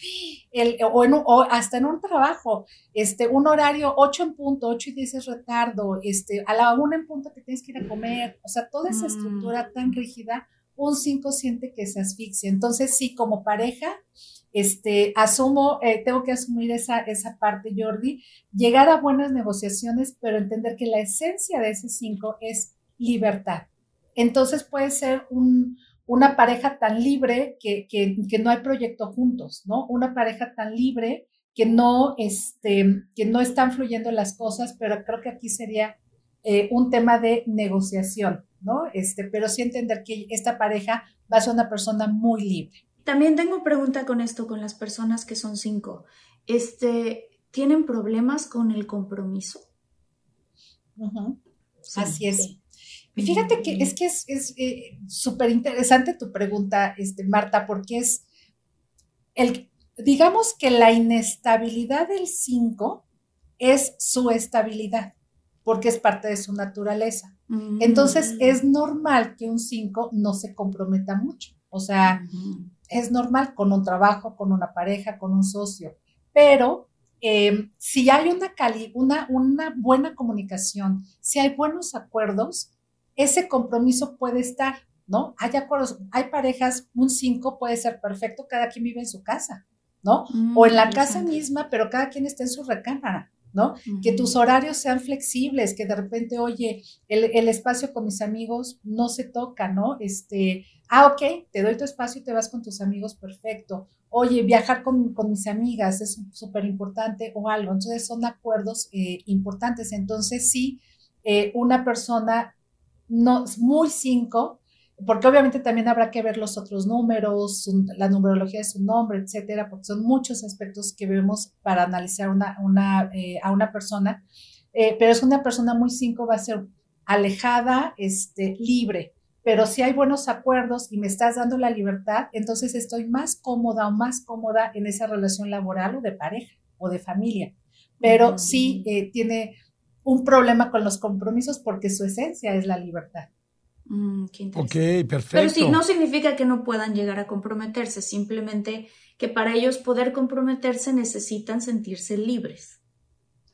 El, o, hasta en un trabajo, este, un horario 8 en punto, 8 y 10 es retardo, este, a la 1 en punto que tienes que ir a comer. O sea, toda esa mm. estructura tan rígida un 5 siente que se asfixia. Entonces, sí, como pareja, este, asumo, eh, tengo que asumir esa, esa parte, Jordi, llegar a buenas negociaciones, pero entender que la esencia de ese 5 es libertad. Entonces puede ser un, una pareja tan libre que, que, que, no hay proyecto juntos, ¿no? Una pareja tan libre que no, este, que no están fluyendo las cosas, pero creo que aquí sería eh, un tema de negociación, ¿no? Este, pero sí entender que esta pareja va a ser una persona muy libre. También tengo pregunta con esto, con las personas que son cinco. Este, ¿Tienen problemas con el compromiso? Así es. Y fíjate que es que es súper eh, interesante tu pregunta, este, Marta, porque es el, digamos que la inestabilidad del 5 es su estabilidad, porque es parte de su naturaleza. Entonces, mm. es normal que un 5 no se comprometa mucho. O sea, es normal con un trabajo, con una pareja, con un socio, pero em, si hay una, una, una buena comunicación, si hay buenos acuerdos, ese compromiso puede estar, ¿no? Hay acuerdos, hay parejas, un 5 puede ser perfecto, cada quien vive en su casa, ¿no? Mm, o en la casa misma, pero cada quien está en su recámara. ¿No? Que tus horarios sean flexibles, que de repente, oye, el, el, espacio con mis amigos no se toca, ¿no? Este, ah, ok, te doy tu espacio y te vas con tus amigos, perfecto. Oye, viajar con, con mis amigas es súper importante o algo. Entonces son acuerdos eh, importantes. Entonces sí, eh, una persona no, muy cinco, porque obviamente también habrá que ver los otros números, la numerología de su nombre, etcétera, porque son muchos aspectos que vemos para analizar una, una, eh, a una persona. Eh, pero es una persona muy cinco, va a ser alejada, este, libre. Pero si hay buenos acuerdos y me estás dando la libertad, entonces estoy más cómoda o más cómoda en esa relación laboral o de pareja o de familia. Pero sí eh, tiene un problema con los compromisos porque su esencia es la libertad. Mm, ok, perfecto. Pero sí, no significa que no puedan llegar a comprometerse, simplemente que para ellos poder comprometerse necesitan sentirse libres.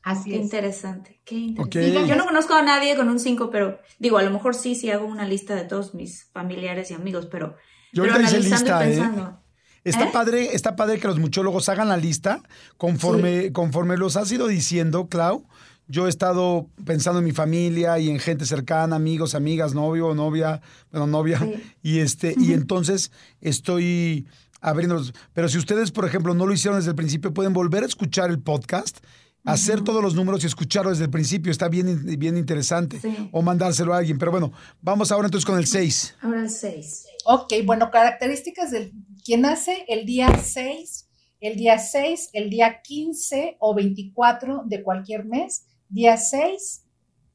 Así qué Interesante, qué interesante. Yo no conozco a nadie con un 5, pero digo, a lo mejor sí, sí hago una lista de todos mis familiares y amigos, pero, Yo pero analizando y ¿eh? pensando. Está ¿Eh? padre, está padre que los muchólogos hagan la lista conforme, conforme los has ido diciendo, Clau yo he estado pensando en mi familia y en gente cercana, amigos, amigas, novio, novia, bueno, novia, y este, y entonces estoy abriéndolos. Pero si ustedes, por ejemplo, no lo hicieron desde el principio, pueden volver a escuchar el podcast, hacer todos los números y escucharlo desde el principio. Está bien, bien interesante. O mandárselo a alguien. Pero bueno, vamos ahora entonces con el 6. Ahora el 6. Ok, bueno, características del quien nace el día 6, el día 6, el día 15 o 24 de cualquier mes día 6,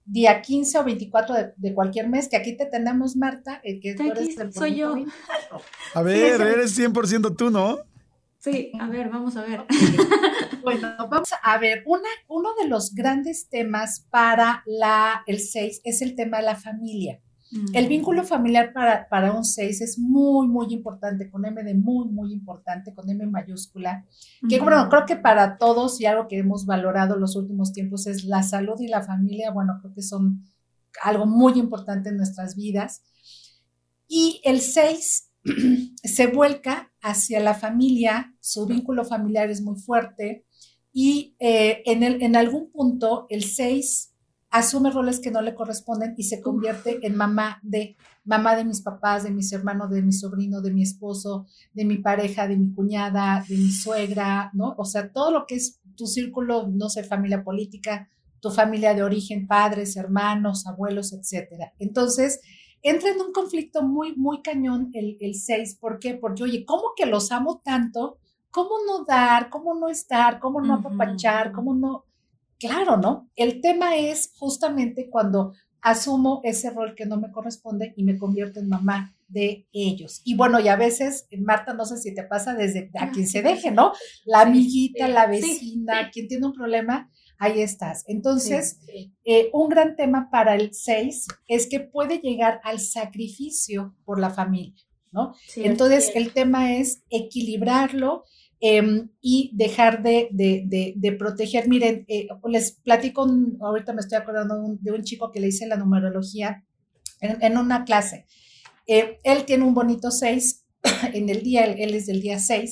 día 15 o 24 de, cualquier mes, que aquí te tenemos, Marta, el que tú eres el Soy yo. A ver, eres 100% tú, ¿no? Sí, a ver, vamos a ver. Bueno, vamos a ver, una, uno de los grandes temas para la, el 6 es el tema de la familia. El vínculo familiar para, para un 6 es muy, muy importante, con M de muy, muy importante, con M mayúscula. Que bueno, creo que para todos y algo que hemos valorado los últimos tiempos es la salud y la familia. Bueno, creo que son algo muy importante en nuestras vidas. Y el 6 se vuelca hacia la familia, su vínculo familiar es muy fuerte y eh, en, el, en algún punto el 6 asume roles que no le corresponden y se convierte en mamá de mamá de mis papás, de mis hermanos, de mi sobrino, de mi esposo, de mi pareja, de mi cuñada, de mi suegra, ¿no? O sea, todo lo que es tu círculo, no sé, familia política, tu familia de origen, padres, hermanos, abuelos, etcétera. Entonces, entra en un conflicto muy, muy cañón el, el seis. ¿Por qué? Porque, oye, ¿cómo que los amo tanto? ¿Cómo no dar? ¿Cómo no estar? ¿Cómo no apapachar? ¿Cómo no? Claro, ¿no? El tema es justamente cuando asumo ese rol que no me corresponde y me convierto en mamá de ellos. Y bueno, y a veces, Marta, no sé si te pasa desde a quien se deje, ¿no? La amiguita, la vecina, quien tiene un problema, ahí estás. Entonces, eh, un gran tema para el 6 es que puede llegar al sacrificio por la familia, ¿no? Entonces, el tema es equilibrarlo Em, y dejar de, de, proteger. Miren, eh, les platico, ahorita me estoy acordando de un, chico que le hice la numerología en, una clase. Eh, él tiene un bonito 6 en el día, él, es del día 6.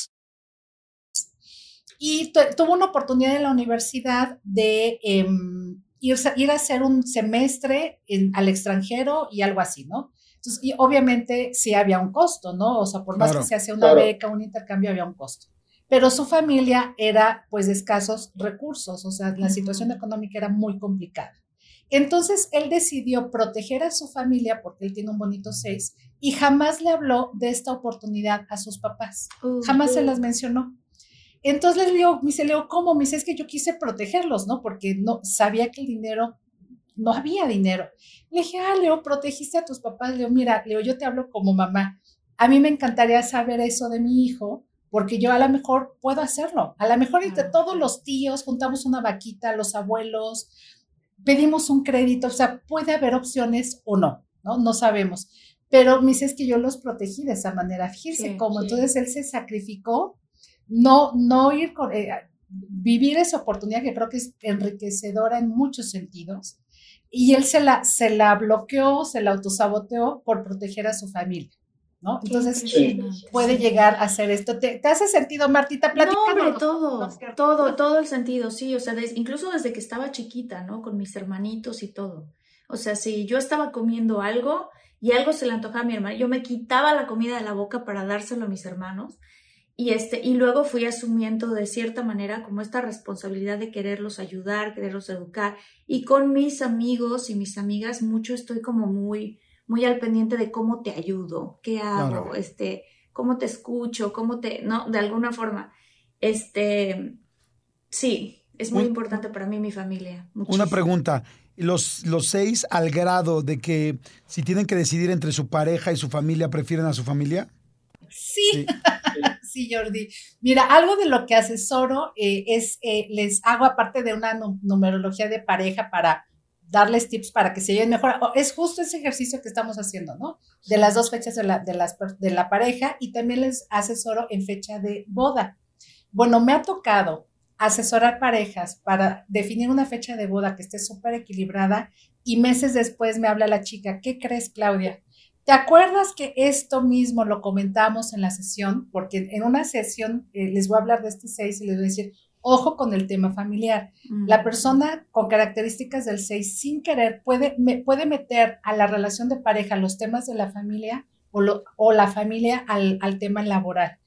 Y tuvo una oportunidad en la universidad de em, ir, a hacer un semestre al extranjero y algo así, ¿no? Entonces, y obviamente sí había un costo, ¿no? O sea, por más que se hacía una beca, un intercambio, había un costo. Pero su familia era pues de escasos recursos, o sea, la situación económica era muy complicada. Entonces él decidió proteger a su familia porque él tiene un bonito seis y jamás le habló de esta oportunidad a sus papás. jamás se las mencionó. Entonces le digo, me dice, Leo, ¿cómo? Me dice, es que yo quise protegerlos, ¿no? Porque no sabía que el dinero, no había dinero. Le dije, ah, Leo, protegiste a tus papás. Leo, mira, Leo, yo te hablo como mamá. A mí me encantaría saber eso de mi hijo, porque yo a lo mejor puedo hacerlo. A lo mejor entre todos los tíos juntamos una vaquita, los abuelos, pedimos un crédito, o sea, puede haber opciones o no, ¿no? No sabemos. Pero me dice es que yo los protegí de esa manera. Fíjese cómo entonces él se sacrificó, no, no ir con, eh, vivir esa oportunidad que creo que es enriquecedora en muchos sentidos. Y él se la, se la bloqueó, se la autosaboteó por proteger a su familia. ¿no? Entonces puede llegar a hacer esto. ¿Te, hace sentido, Martita? Platícanos. No, todo, todo, todo el sentido, sí, o sea, incluso desde que estaba chiquita, ¿no? Con mis hermanitos y todo. O sea, si yo estaba comiendo algo y algo se le antojaba a mi hermana, yo me quitaba la comida de la boca para dárselo a mis hermanos. Y, este, y luego fui asumiendo de cierta manera como esta responsabilidad de quererlos ayudar, quererlos educar. Y con mis amigos y mis amigas mucho estoy como muy, muy al pendiente de cómo te ayudo, qué hago, este, cómo te escucho, cómo te, no, de alguna forma, este, sí, es muy importante para mí mi familia. Una pregunta, los, los seis al grado de que si tienen que decidir entre su pareja y su familia, prefieren a su familia? Sí. Sí. Jordi. Mira, algo de lo que asesoro eh, es, eh, les hago aparte de una numerología de pareja para darles tips para que se lleven mejor. Es justo ese ejercicio que estamos haciendo, ¿no? De las dos fechas de la, de, las, de la pareja y también les asesoro en fecha de boda. Bueno, me ha tocado asesorar parejas para definir una fecha de boda que esté súper equilibrada y meses después me habla la chica, ¿qué crees, Claudia? ¿Te acuerdas que esto mismo lo comentamos en la sesión? Porque en una sesión eh, les voy a hablar de este seis y les voy a decir, Ojo con el tema familiar. La persona con características del 6 sin querer puede, puede meter a la relación de pareja los temas de la familia o, o la familia al, tema laboral.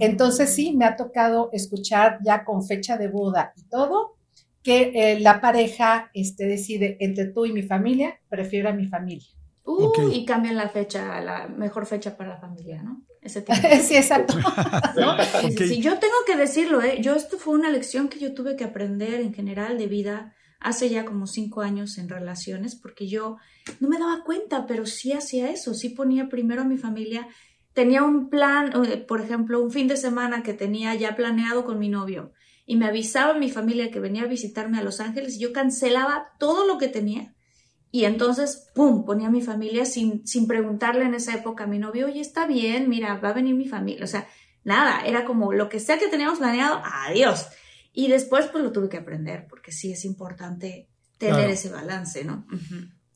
Entonces sí, me ha tocado escuchar ya con fecha de boda y todo que eh, la pareja este, decide entre tú y mi familia, prefiero a mi familia. Uh, y cambian la fecha, la mejor fecha para la familia, ¿no? Ese sí, exacto. Si yo tengo que decirlo, ¿eh? yo esto fue una lección que yo tuve que aprender en general de vida hace ya como cinco años en relaciones, porque yo no me daba cuenta, pero sí hacía eso, sí ponía primero a mi familia. Tenía un plan, eh, por ejemplo, un fin de semana que tenía ya planeado con mi novio y me avisaba mi familia que venía a visitarme a Los Ángeles y yo cancelaba todo lo que tenía y entonces, ¡pum!, ponía a mi familia sin, sin preguntarle en esa época a mi novio, oye, está bien, mira, va a venir mi familia. O sea, nada, era como lo que sea que teníamos planeado, adiós. Y después, pues lo tuve que aprender, porque sí es importante tener ese balance, ¿no?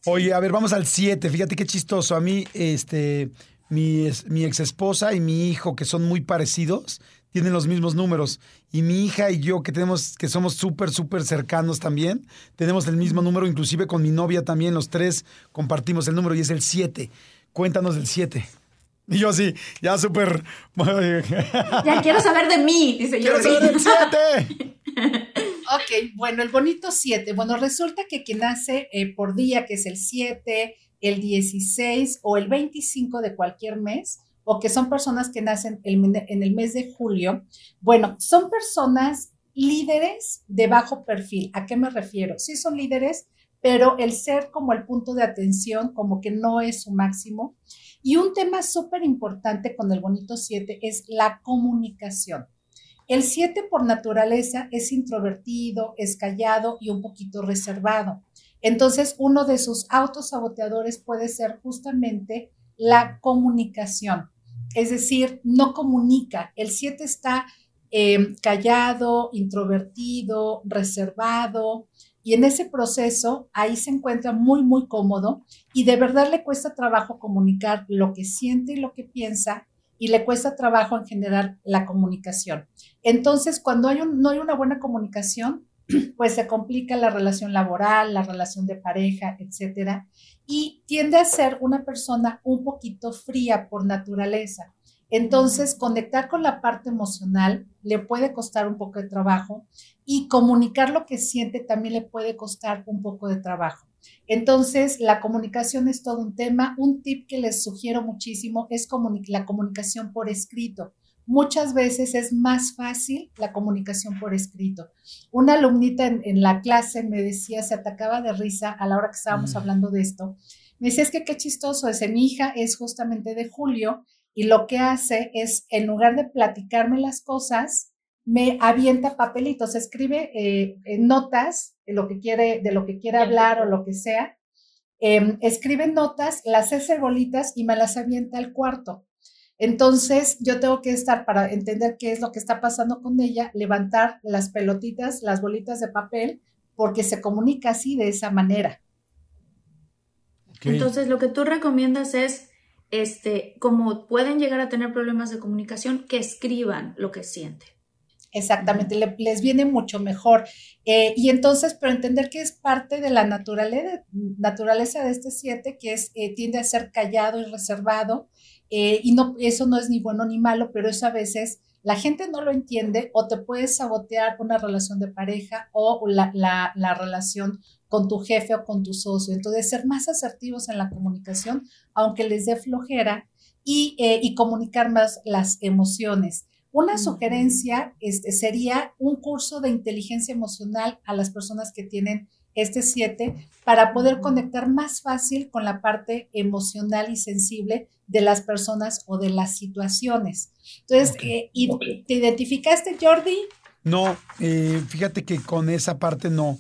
Oye, a ver, vamos al 7. Fíjate qué chistoso. A mí, este, mi, mi ex esposa y mi hijo, que son muy parecidos, tienen los mismos números. Y mi hija y yo, que tenemos, que somos súper, súper cercanos también, tenemos el mismo número, inclusive con mi novia también, los tres compartimos el número y es el 7. Cuéntanos del 7. Y yo así, ya súper... ya quiero saber de mí, dice yo. Quiero saber del 7. ok, bueno, el bonito 7. Bueno, resulta que quien nace eh, por día, que es el 7, el 16 o el 25 de cualquier mes, o que son personas que nacen en el mes de julio, bueno, son personas líderes de bajo perfil. ¿A qué me refiero? Sí son líderes, pero el ser como el punto de atención, como que no es su máximo. Y un tema súper importante con el bonito 7 es la comunicación. El 7 por naturaleza es introvertido, es callado y un poquito reservado. Entonces, uno de sus autosaboteadores puede ser justamente la comunicación. Es decir, no comunica. El 7 está eh, callado, introvertido, reservado, y en ese proceso, ahí se encuentra muy, muy cómodo y de verdad le cuesta trabajo comunicar lo que siente y lo que piensa y le cuesta trabajo en general la comunicación. Entonces, cuando no hay una buena comunicación, pues se complica la relación laboral, la relación de pareja, etcétera, y tiende a ser una persona un poquito fría por naturaleza. Entonces, conectar con la parte emocional le puede costar un poco de trabajo y comunicar lo que siente también le puede costar un poco de trabajo. Entonces, la comunicación es todo un tema. Un tip que les sugiero muchísimo es la comunicación por escrito. Muchas veces es más fácil la comunicación por escrito. Una alumnita en, la clase me decía, se atacaba de risa a la hora que estábamos mm. hablando de esto. Me decía, es que qué chistoso ese. Mi hija es justamente de julio y lo que hace es, en lugar de platicarme las cosas, me avienta papelitos, escribe eh, notas de lo que quiere, de lo que quiere hablar o lo que sea. Em, escribe notas, las hace bolitas y me las avienta al cuarto. Entonces, yo tengo que estar para entender qué es lo que está pasando con ella, levantar las pelotitas, las bolitas de papel, porque se comunica así, de esa manera. Entonces, lo que tú recomiendas es este, como pueden llegar a tener problemas de comunicación, que escriban lo que sienten. Exactamente, les viene mucho mejor. Eh, y entonces, pero entender que es parte de la naturaleza, naturaleza de este siete, que es, eh, tiende a ser callado y reservado, eh, y no, eso no es ni bueno ni malo, pero eso a veces la gente no lo entiende o te puede sabotear una relación de pareja o la, la, la relación con tu jefe o con tu socio. Entonces, ser más asertivos en la comunicación, aunque les dé flojera, y, eh, y comunicar más las emociones. Una sugerencia este, sería un curso de inteligencia emocional a las personas que tienen este 7 para poder conectar más fácil con la parte emocional y sensible de las personas o de las situaciones. Entonces, eh, ¿te identificaste, Jordi? No, eh, fíjate que con esa parte no.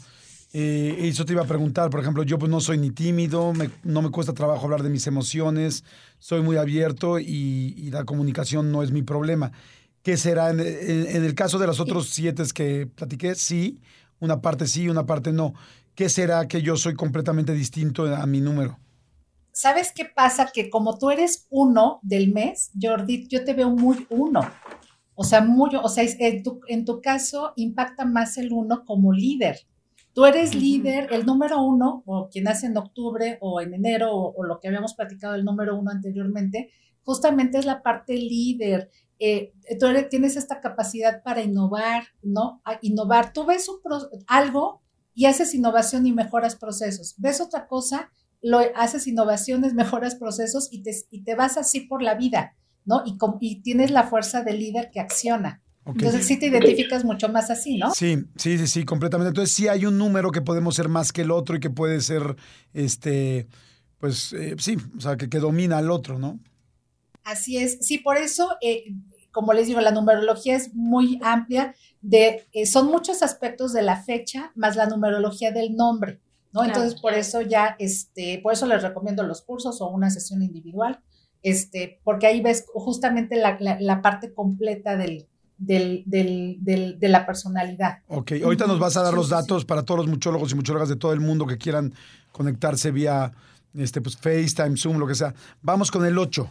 Eh, eso te iba a preguntar, por ejemplo, yo pues no soy ni tímido, no me cuesta trabajo hablar de mis emociones, soy muy abierto y, la comunicación no es mi problema. ¿Qué será en, el caso de los otros siete que platiqué? Sí, una parte sí, una parte no. ¿Qué será que yo soy completamente distinto a mi número? ¿Sabes qué pasa? Que como tú eres uno del mes, Jordi, yo te veo muy uno. O sea, muy, o sea, en tu, en tu caso impacta más el uno como líder. Tú eres líder, el número uno, o quien nace en octubre o en enero, o, lo que habíamos platicado, el número uno anteriormente, justamente es la parte líder. Eh, tú tienes esta capacidad para innovar, ¿no? A innovar. Tú ves un algo y haces innovación y mejoras procesos. Ves otra cosa, lo haces innovaciones, mejoras procesos y te, y te vas así por la vida, ¿no? Y, y tienes la fuerza del líder que acciona. Entonces sí te identificas mucho más así, ¿no? Sí, sí, sí, sí, completamente. Entonces sí hay un número que podemos ser más que el otro y que puede ser, este, pues eh, sí, o sea, que, que, domina al otro, ¿no? Así es. Sí, por eso, eh, como les digo, la numerología es muy amplia. De, eh, son muchos aspectos de la fecha más la numerología del nombre, ¿no? Entonces por eso ya, este, por eso les recomiendo los cursos o una sesión individual, este, porque ahí ves justamente la, la parte completa del, del, del, de la personalidad. Ok, ahorita nos vas a dar los datos para todos los muchólogos y muchólogas de todo el mundo que quieran conectarse vía este, pues, FaceTime, Zoom, lo que sea. Vamos con el 8.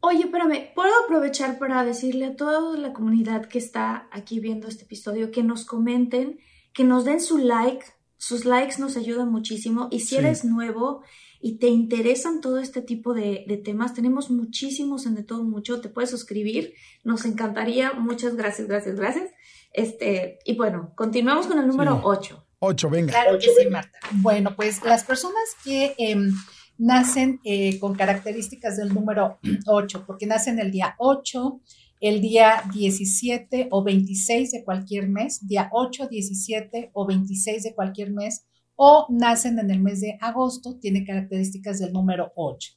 Oye, espérame, ¿puedo aprovechar para decirle a toda la comunidad que está aquí viendo este episodio que nos comenten, que nos den su like? Sus likes nos ayudan muchísimo y si eres nuevo y te interesan todo este tipo de, temas, tenemos muchísimos en De Todo Mucho, te puedes suscribir, nos encantaría, muchas gracias, gracias, gracias. Este, y bueno, continuamos con el número 8. 8, venga. Claro que sí, Marta. Bueno, pues las personas que em, nacen eh, con características del número 8, porque nacen el día 8, el día 17 o 26 de cualquier mes, día 8, 17 o 26 de cualquier mes, o nacen en el mes de agosto, tiene características del número 8.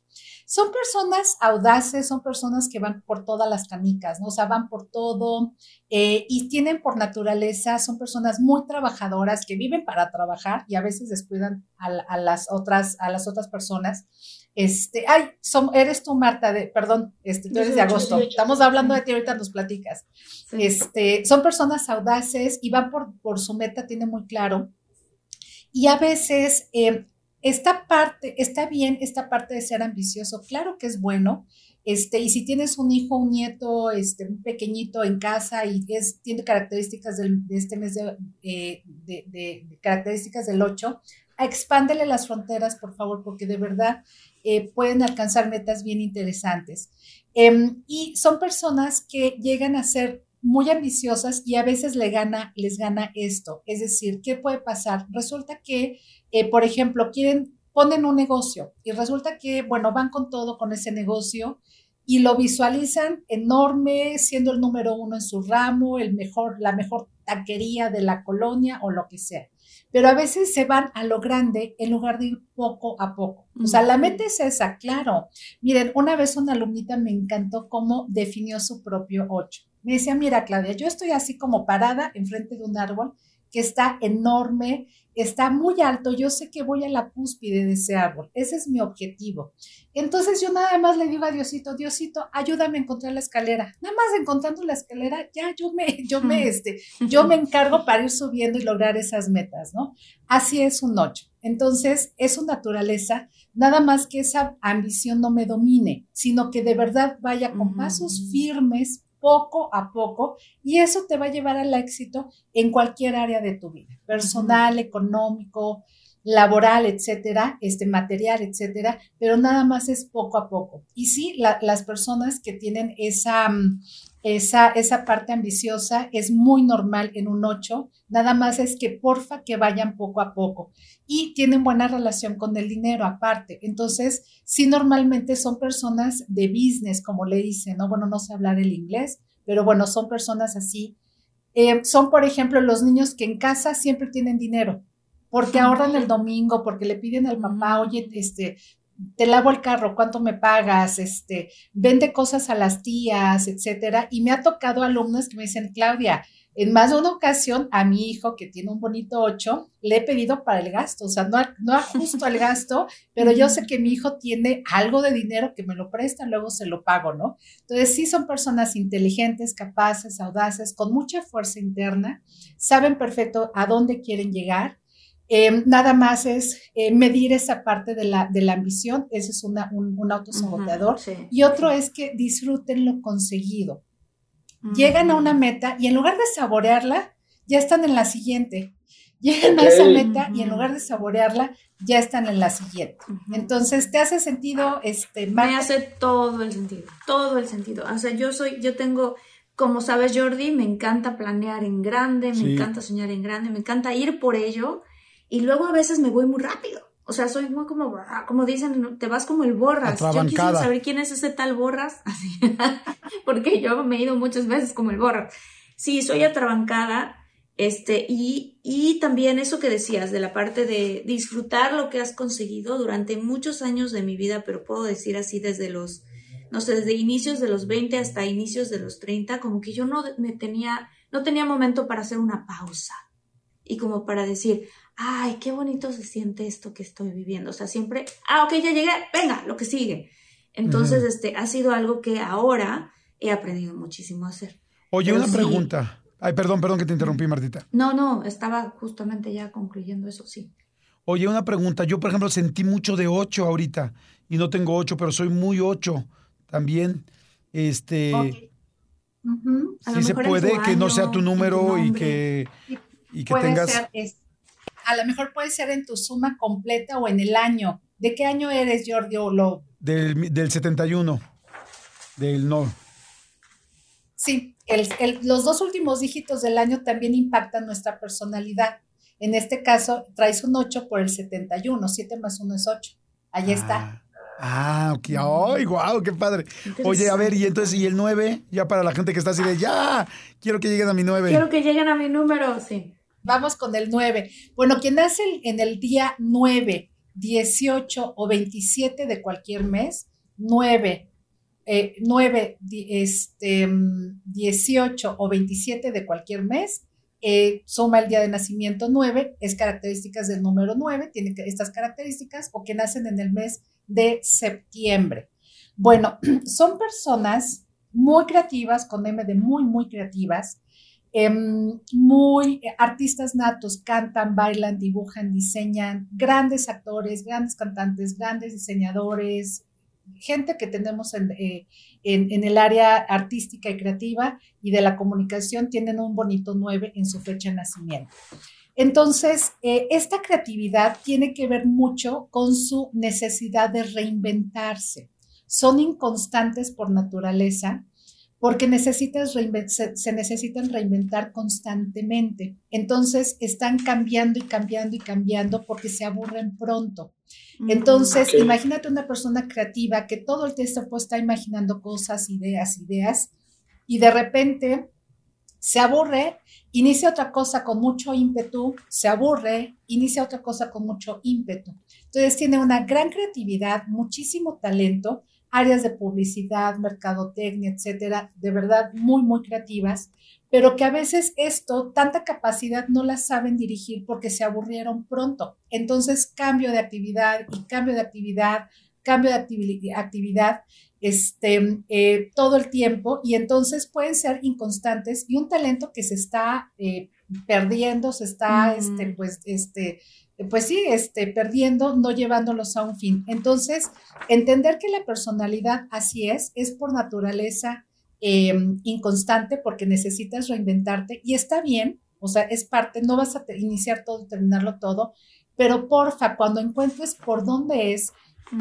Son personas audaces, son personas que van por todas las canicas, ¿no? O sea, van por todo eh, y tienen por naturaleza, son personas muy trabajadoras que viven para trabajar y a veces descuidan a, las, otras, a las otras personas. Este, ay, son, eres tú, Marta, de, perdón, este, tú eres de agosto. Estamos hablando de ti, ahorita nos platicas. Este, son personas audaces y van por, por su meta, tiene muy claro y a veces eh, esta parte, está bien esta parte de ser ambicioso, claro que es bueno, este, y si tienes un hijo, un nieto, este, un pequeñito en casa y es, tiene características de este mes de, eh, características del 8, expándele las fronteras, por favor, porque de verdad eh, pueden alcanzar metas bien interesantes. Em, y son personas que llegan a ser muy ambiciosas y a veces le gana, les gana esto. Es decir, ¿qué puede pasar? Resulta que, eh, por ejemplo, quieren, ponen un negocio y resulta que, bueno, van con todo con ese negocio y lo visualizan enorme, siendo el número uno en su ramo, el mejor, la mejor taquería de la colonia o lo que sea. Pero a veces se van a lo grande en lugar de ir poco a poco. O sea, la meta es esa, claro. Miren, una vez una alumnita me encantó cómo definió su propio ocho me decía, mira Claudia, yo estoy así como parada enfrente de un árbol que está enorme, está muy alto, yo sé que voy a la cúspide de ese árbol, ese es mi objetivo. Entonces yo nada más le digo a Diosito, Diosito, ayúdame a encontrar la escalera. Nada más encontrando la escalera, ya yo me, yo me, este, yo me encargo para ir subiendo y lograr esas metas, ¿no? Así es un ocho. Entonces es su naturaleza, nada más que esa ambición no me domine, sino que de verdad vaya con pasos firmes, poco a poco y eso te va a llevar al éxito en cualquier área de tu vida, personal, económico, laboral, etcétera, este material, etcétera, pero nada más es poco a poco. Y sí, las personas que tienen esa, mm, esa, esa parte ambiciosa es muy normal en un 8, nada más es que porfa que vayan poco a poco y tienen buena relación con el dinero aparte. Entonces, sí, normalmente son personas de business, como le dicen, ¿no? Bueno, no sé hablar el inglés, pero bueno, son personas así. Eh, son, por ejemplo, los niños que en casa siempre tienen dinero porque ahorran el domingo, porque le piden al papá, oye, este, te lavo el carro, ¿cuánto me pagas? Este, vende cosas a las tías, etcétera. Y me ha tocado alumnos que me dicen, Claudia, en más de una ocasión a mi hijo, que tiene un bonito ocho, le he pedido para el gasto, o sea, no, no ajusto al gasto, pero yo sé que mi hijo tiene algo de dinero que me lo presta, luego se lo pago, ¿no? Entonces, sí son personas inteligentes, capaces, audaces, con mucha fuerza interna, saben perfecto a dónde quieren llegar Em, nada más es eh, medir esa parte de la, de la ambición, ese es una, un, un, autosaboteador. Y otro es que disfruten lo conseguido. Llegan a una meta y en lugar de saborearla, ya están en la siguiente. Llegan a esa meta y en lugar de saborearla, ya están en la siguiente. Entonces, ¿te hace sentido este Me hace todo el sentido, todo el sentido. O sea, yo soy, yo tengo, como sabes, Jordi, me encanta planear en grande, me encanta soñar en grande, me encanta ir por ello y luego a veces me voy muy rápido. O sea, soy muy como, como dicen, te vas como el borras. Yo quisiera saber quién es ese tal borras, así, porque yo me he ido muchas veces como el borras. Sí, soy atrabancada, este, y, y también eso que decías de la parte de disfrutar lo que has conseguido durante muchos años de mi vida, pero puedo decir así desde los, no sé, desde inicios de los 20 hasta inicios de los 30, como que yo no me tenía, no tenía momento para hacer una pausa y como para decir, ay, qué bonito se siente esto que estoy viviendo. O sea, siempre, ah, ok, ya llegué, venga, lo que sigue. Entonces, este, ha sido algo que ahora he aprendido muchísimo a hacer. Oye, una pregunta. Ay, perdón, perdón que te interrumpí, Martita. No, no, estaba justamente ya concluyendo eso, sí. Oye, una pregunta. Yo, por ejemplo, sentí mucho de ocho ahorita y no tengo ocho, pero soy muy ocho también. Este. Si se puede que no sea tu número y que, y que tengas a lo mejor puede ser en tu suma completa o en el año. ¿De qué año eres, Jordi? lo... del, del 71, del no. Sí, los dos últimos dígitos del año también impactan nuestra personalidad. En este caso, traes un 8 por el 71, 7 más 1 es 8. Ahí está. Ah, ok. ¡Ay, guau! ¡Qué padre! Oye, a ver, y entonces, ¿y el 9? Ya para la gente que está así de, ya, quiero que lleguen a mi 9. Quiero que lleguen a mi número, sí. Vamos con el 9. Bueno, quien nace en el día 9, 18 o 27 de cualquier mes, 9, 9, este, 18 o 27 de cualquier mes, eh, suma el día de nacimiento 9, es características del número 9, tiene estas características, o que nacen en el mes de septiembre. Bueno, son personas muy creativas, con M de muy, muy creativas, em, muy eh, artistas natos, cantan, bailan, dibujan, diseñan, grandes actores, grandes cantantes, grandes diseñadores, gente que tenemos eh, en, el área artística y creativa y de la comunicación tienen un bonito 9 en su fecha de nacimiento. Entonces, eh, esta creatividad tiene que ver mucho con su necesidad de reinventarse. Son inconstantes por naturaleza porque necesitas se, necesitan reinventar constantemente. Entonces están cambiando y cambiando y cambiando porque se aburren pronto. Mm, Entonces, imagínate una persona creativa que todo el tiempo está imaginando cosas, ideas, ideas, y de repente se aburre, inicia otra cosa con mucho ímpetu, se aburre, inicia otra cosa con mucho ímpetu. Entonces tiene una gran creatividad, muchísimo talento, áreas de publicidad, mercadotecnia, etcétera, de verdad muy, muy creativas, pero que a veces esto, tanta capacidad no la saben dirigir porque se aburrieron pronto. Entonces, cambio de actividad y cambio de actividad, cambio de actividad, este, eh, todo el tiempo y entonces pueden ser inconstantes y un talento que se está eh, perdiendo, se está, este, pues, este, pues sí, este, perdiendo, no llevándolos a un fin. Entonces, entender que la personalidad así es, es por naturaleza em, inconstante porque necesitas reinventarte y está bien, o sea, es parte, no vas a iniciar todo, terminarlo todo, pero porfa, cuando encuentres por dónde es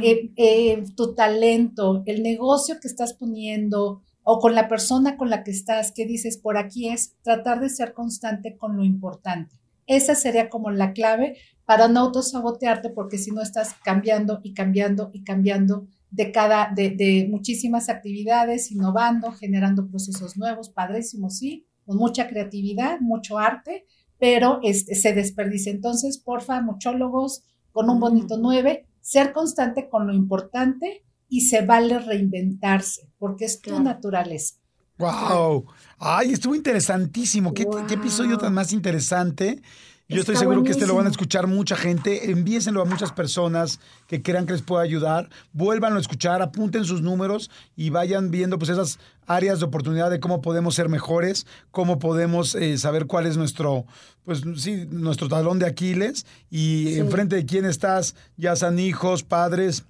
eh, eh, tu talento, el negocio que estás poniendo o con la persona con la que estás, que dices, por aquí es tratar de ser constante con lo importante. Esa sería como la clave para no autosabotearte, porque si no estás cambiando y cambiando y cambiando de cada, de, muchísimas actividades, innovando, generando procesos nuevos, padrísimos, sí, con mucha creatividad, mucho arte, pero este, se desperdicia. Entonces, porfa, muchólogos, con un bonito 9, ser constante con lo importante y se vale reinventarse, porque es tu naturaleza. ¡Wow! Ay, estuvo interesantísimo. ¿Qué, episodio tan más interesante? Yo estoy seguro que este lo van a escuchar mucha gente. Envíeselo a muchas personas que crean que les pueda ayudar. Vuélvanlo a escuchar, apunten sus números y vayan viendo pues esas áreas de oportunidad de cómo podemos ser mejores, cómo podemos eh, saber cuál es nuestro, pues sí, nuestro talón de Aquiles y enfrente de quién estás, ya sean hijos, padres,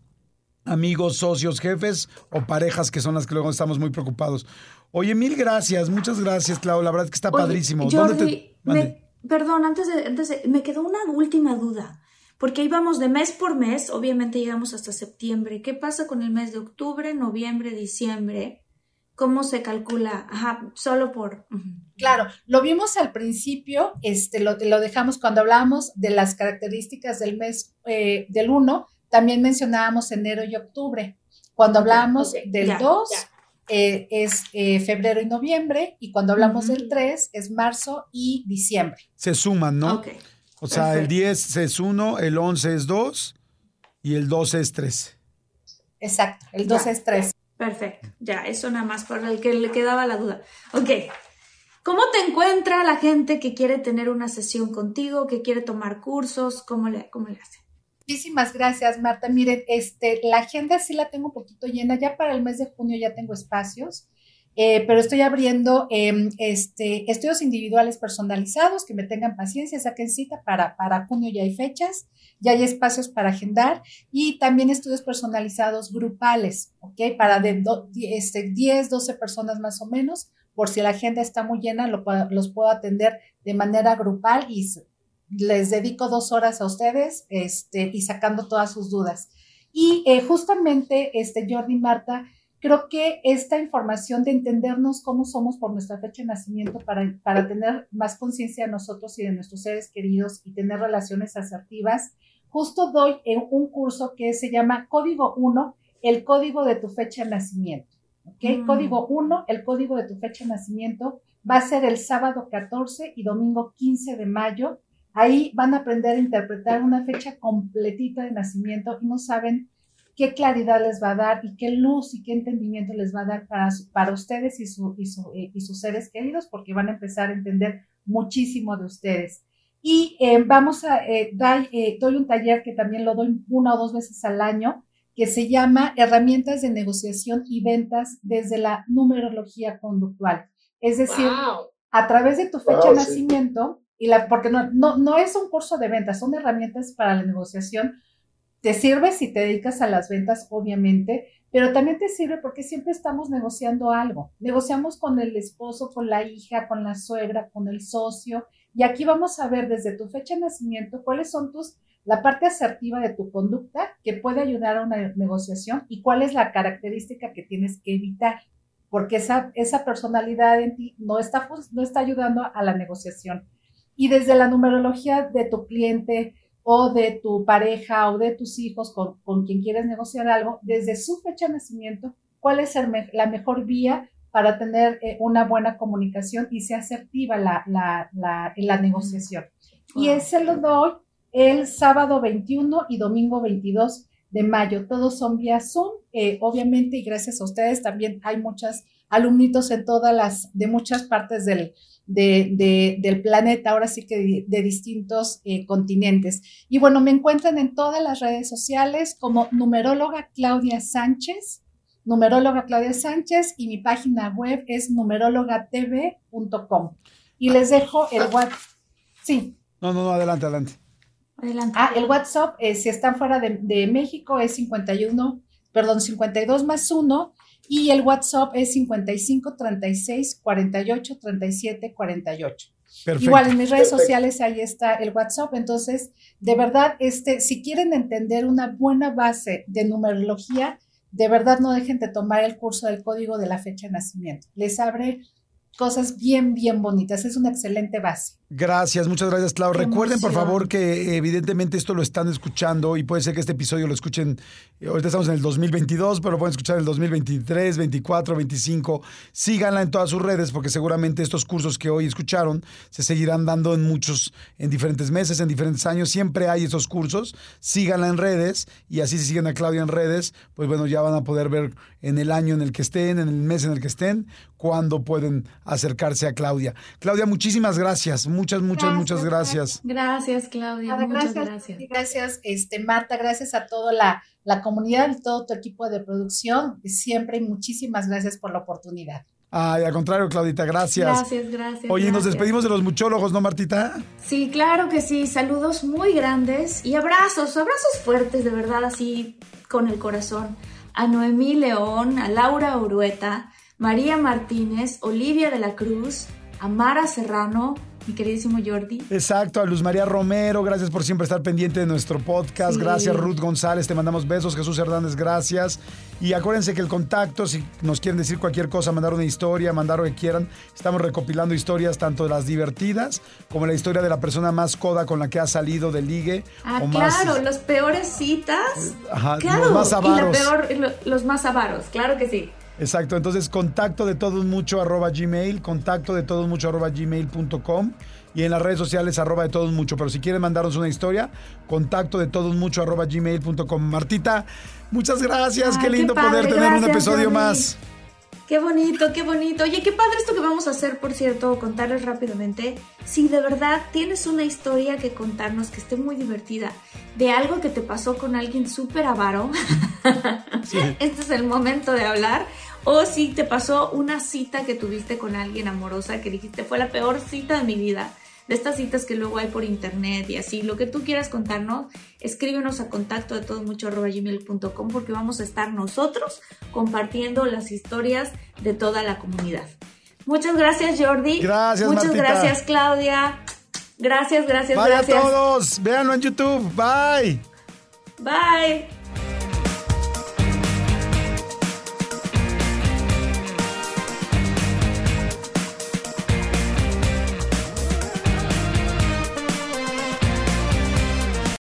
amigos, socios, jefes o parejas que son las que luego estamos muy preocupados. Oye, mil gracias, muchas gracias, Clau. La verdad es que está padrísimo. Perdón, antes de, antes me quedó una última duda. Porque íbamos de mes por mes, obviamente llegamos hasta septiembre. ¿Qué pasa con el mes de octubre, noviembre, diciembre? ¿Cómo se calcula? Ajá, solo por... Claro, lo vimos al principio, este, lo, lo dejamos cuando hablábamos de las características del mes eh, del 1, también mencionábamos enero y octubre. Cuando hablábamos del 2, eh, es eh, febrero y noviembre, y cuando hablamos del 3 es marzo y diciembre. Se suman, ¿no? O sea, el 10 es 1, el 11 es 2 y el 12 es 3. Exacto, el 12 es 3. Perfecto, ya, eso nada más para el que le quedaba la duda. Ok, ¿cómo te encuentra la gente que quiere tener una sesión contigo, que quiere tomar cursos? ¿Cómo le, cómo le hace? Muchísimas gracias, Marta. Miren, este, la agenda sí la tengo un poquito llena. Ya para el mes de junio ya tengo espacios, eh, pero estoy abriendo em, este, estudios individuales personalizados que me tengan paciencia, saquen cita para, para junio ya hay fechas, ya hay espacios para agendar y también estudios personalizados grupales, ¿ok? Para de este, 10, 12 personas más o menos. Por si la agenda está muy llena, los puedo atender de manera grupal y les dedico dos horas a ustedes este, y sacando todas sus dudas. Y eh, justamente, este, Jordi y Marta, creo que esta información de entendernos cómo somos por nuestra fecha de nacimiento para, para tener más conciencia de nosotros y de nuestros seres queridos y tener relaciones asertivas, justo doy en un curso que se llama Código 1, el código de tu fecha de nacimiento. ¿ok? Mm. Código 1, el código de tu fecha de nacimiento, va a ser el sábado 14 y domingo 15 de mayo. Ahí van a aprender a interpretar una fecha completita de nacimiento y no saben qué claridad les va a dar y qué luz y qué entendimiento les va a dar para, para ustedes y, su, y, su, eh, y, sus seres queridos, porque van a empezar a entender muchísimo de ustedes. Y eh, vamos a, eh, dar, eh, doy un taller que también lo doy una o dos veces al año, que se llama Herramientas de Negociación y Ventas desde la Numerología Conductual. Es decir, a través de tu fecha de nacimiento, y la, porque no, no, no es un curso de ventas, son herramientas para la negociación. Te sirve si te dedicas a las ventas, obviamente, pero también te sirve porque siempre estamos negociando algo. Negociamos con el esposo, con la hija, con la suegra, con el socio. Y aquí vamos a ver desde tu fecha de nacimiento cuáles son tus, la parte asertiva de tu conducta que puede ayudar a una negociación y cuál es la característica que tienes que evitar, porque esa, esa personalidad en ti no está, no está ayudando a la negociación. Y desde la numerología de tu cliente, o de tu pareja o de tus hijos con, con quien quieres negociar algo, desde su fecha de nacimiento, cuál es la mejor vía para tener eh, una buena comunicación y sea asertiva la, la, la, la negociación. Y ese lo doy el sábado 21 y domingo 22 de mayo. Todos son vía Zoom, eh, obviamente, y gracias a ustedes también hay muchas alumnitos en todas las, de muchas partes del, de, del planeta, ahora sí que de, distintos eh, continentes. Y bueno, me encuentran en todas las redes sociales como numeróloga Claudia Sánchez, numeróloga Claudia Sánchez, y mi página web es numerologatv.com. Y les dejo el WhatsApp. Sí. No, no, no, adelante, adelante. Adelante. Ah, el WhatsApp, eh, si están fuera de, de México, es 51, perdón, 52 más 1 y el WhatsApp es 55 36 48 37 48. Perfecto. Igual en mis redes sociales ahí está el WhatsApp. Entonces, de verdad, este, si quieren entender una buena base de numerología, de verdad no dejen de tomar el curso del código de la fecha de nacimiento. Les abre cosas bien, bien bonitas. Es una excelente base. Gracias, muchas gracias, Clau. Recuerden, por favor, que evidentemente esto lo están escuchando y puede ser que este episodio lo escuchen, eh, ahorita estamos en el 2022, pero lo pueden escuchar en el 2023, 24, 25. Síganla en todas sus redes porque seguramente estos cursos que hoy escucharon se seguirán dando en muchos, en diferentes meses, en diferentes años. Siempre hay esos cursos. Síganla en redes y así si siguen a Claudia en redes, pues bueno, ya van a poder ver en el año en el que estén, en el mes en el que estén, cuándo pueden acercarse a Claudia. Claudia, muchísimas gracias. Muchas, muchas, muchas gracias. Gracias, Claudia. muchas gracias. Gracias, este, Marta. Gracias a toda la, la comunidad, todo tu equipo de producción. Siempre muchísimas gracias por la oportunidad. Ay, al contrario, Claudita, gracias. Gracias, gracias. Oye, nos despedimos de los muchólogos, ¿no, Martita? Sí, claro que sí. Saludos muy grandes y abrazos, abrazos fuertes, de verdad, así con el corazón. A Noemí León, a Laura Urueta, María Martínez, Olivia de la Cruz, Amara Serrano, mi queridísimo Jordi. Exacto, a Luz María Romero, gracias por siempre estar pendiente de nuestro podcast. Gracias, Ruth González, te mandamos besos. Jesús Hernández, gracias. Y acuérdense que el contacto, si nos quieren decir cualquier cosa, mandar una historia, mandar lo que quieran, estamos recopilando historias tanto de las divertidas como la historia de la persona más coda con la que ha salido de ligue. Ah, claro, los peores citas. Ajá, los más avaros. los más avaros, claro que sí. Exacto, entonces contacto de todos mucho arroba gmail, contacto de todos mucho arroba gmail.com y en las redes sociales arroba de todos mucho. Pero si quieren mandarnos una historia, contacto de todos mucho arroba gmail.com. Martita, muchas gracias, qué lindo poder tener un episodio más. Qué bonito, qué bonito. Oye, qué padre esto que vamos a hacer, por cierto, contarles rápidamente. Si de verdad tienes una historia que contarnos que esté muy divertida, de algo que te pasó con alguien súper avaro, este es el momento de hablar. O si te pasó una cita que tuviste con alguien amorosa que dijiste fue la peor cita de mi vida, de estas citas que luego hay por internet y así, lo que tú quieras contarnos, escríbenos a contacto de todo mucho gmail.com porque vamos a estar nosotros compartiendo las historias de toda la comunidad. Muchas gracias Jordi. Gracias. Muchas gracias Claudia. Gracias, gracias, Bye gracias. a todos. Véanlo en YouTube. Bye. Bye.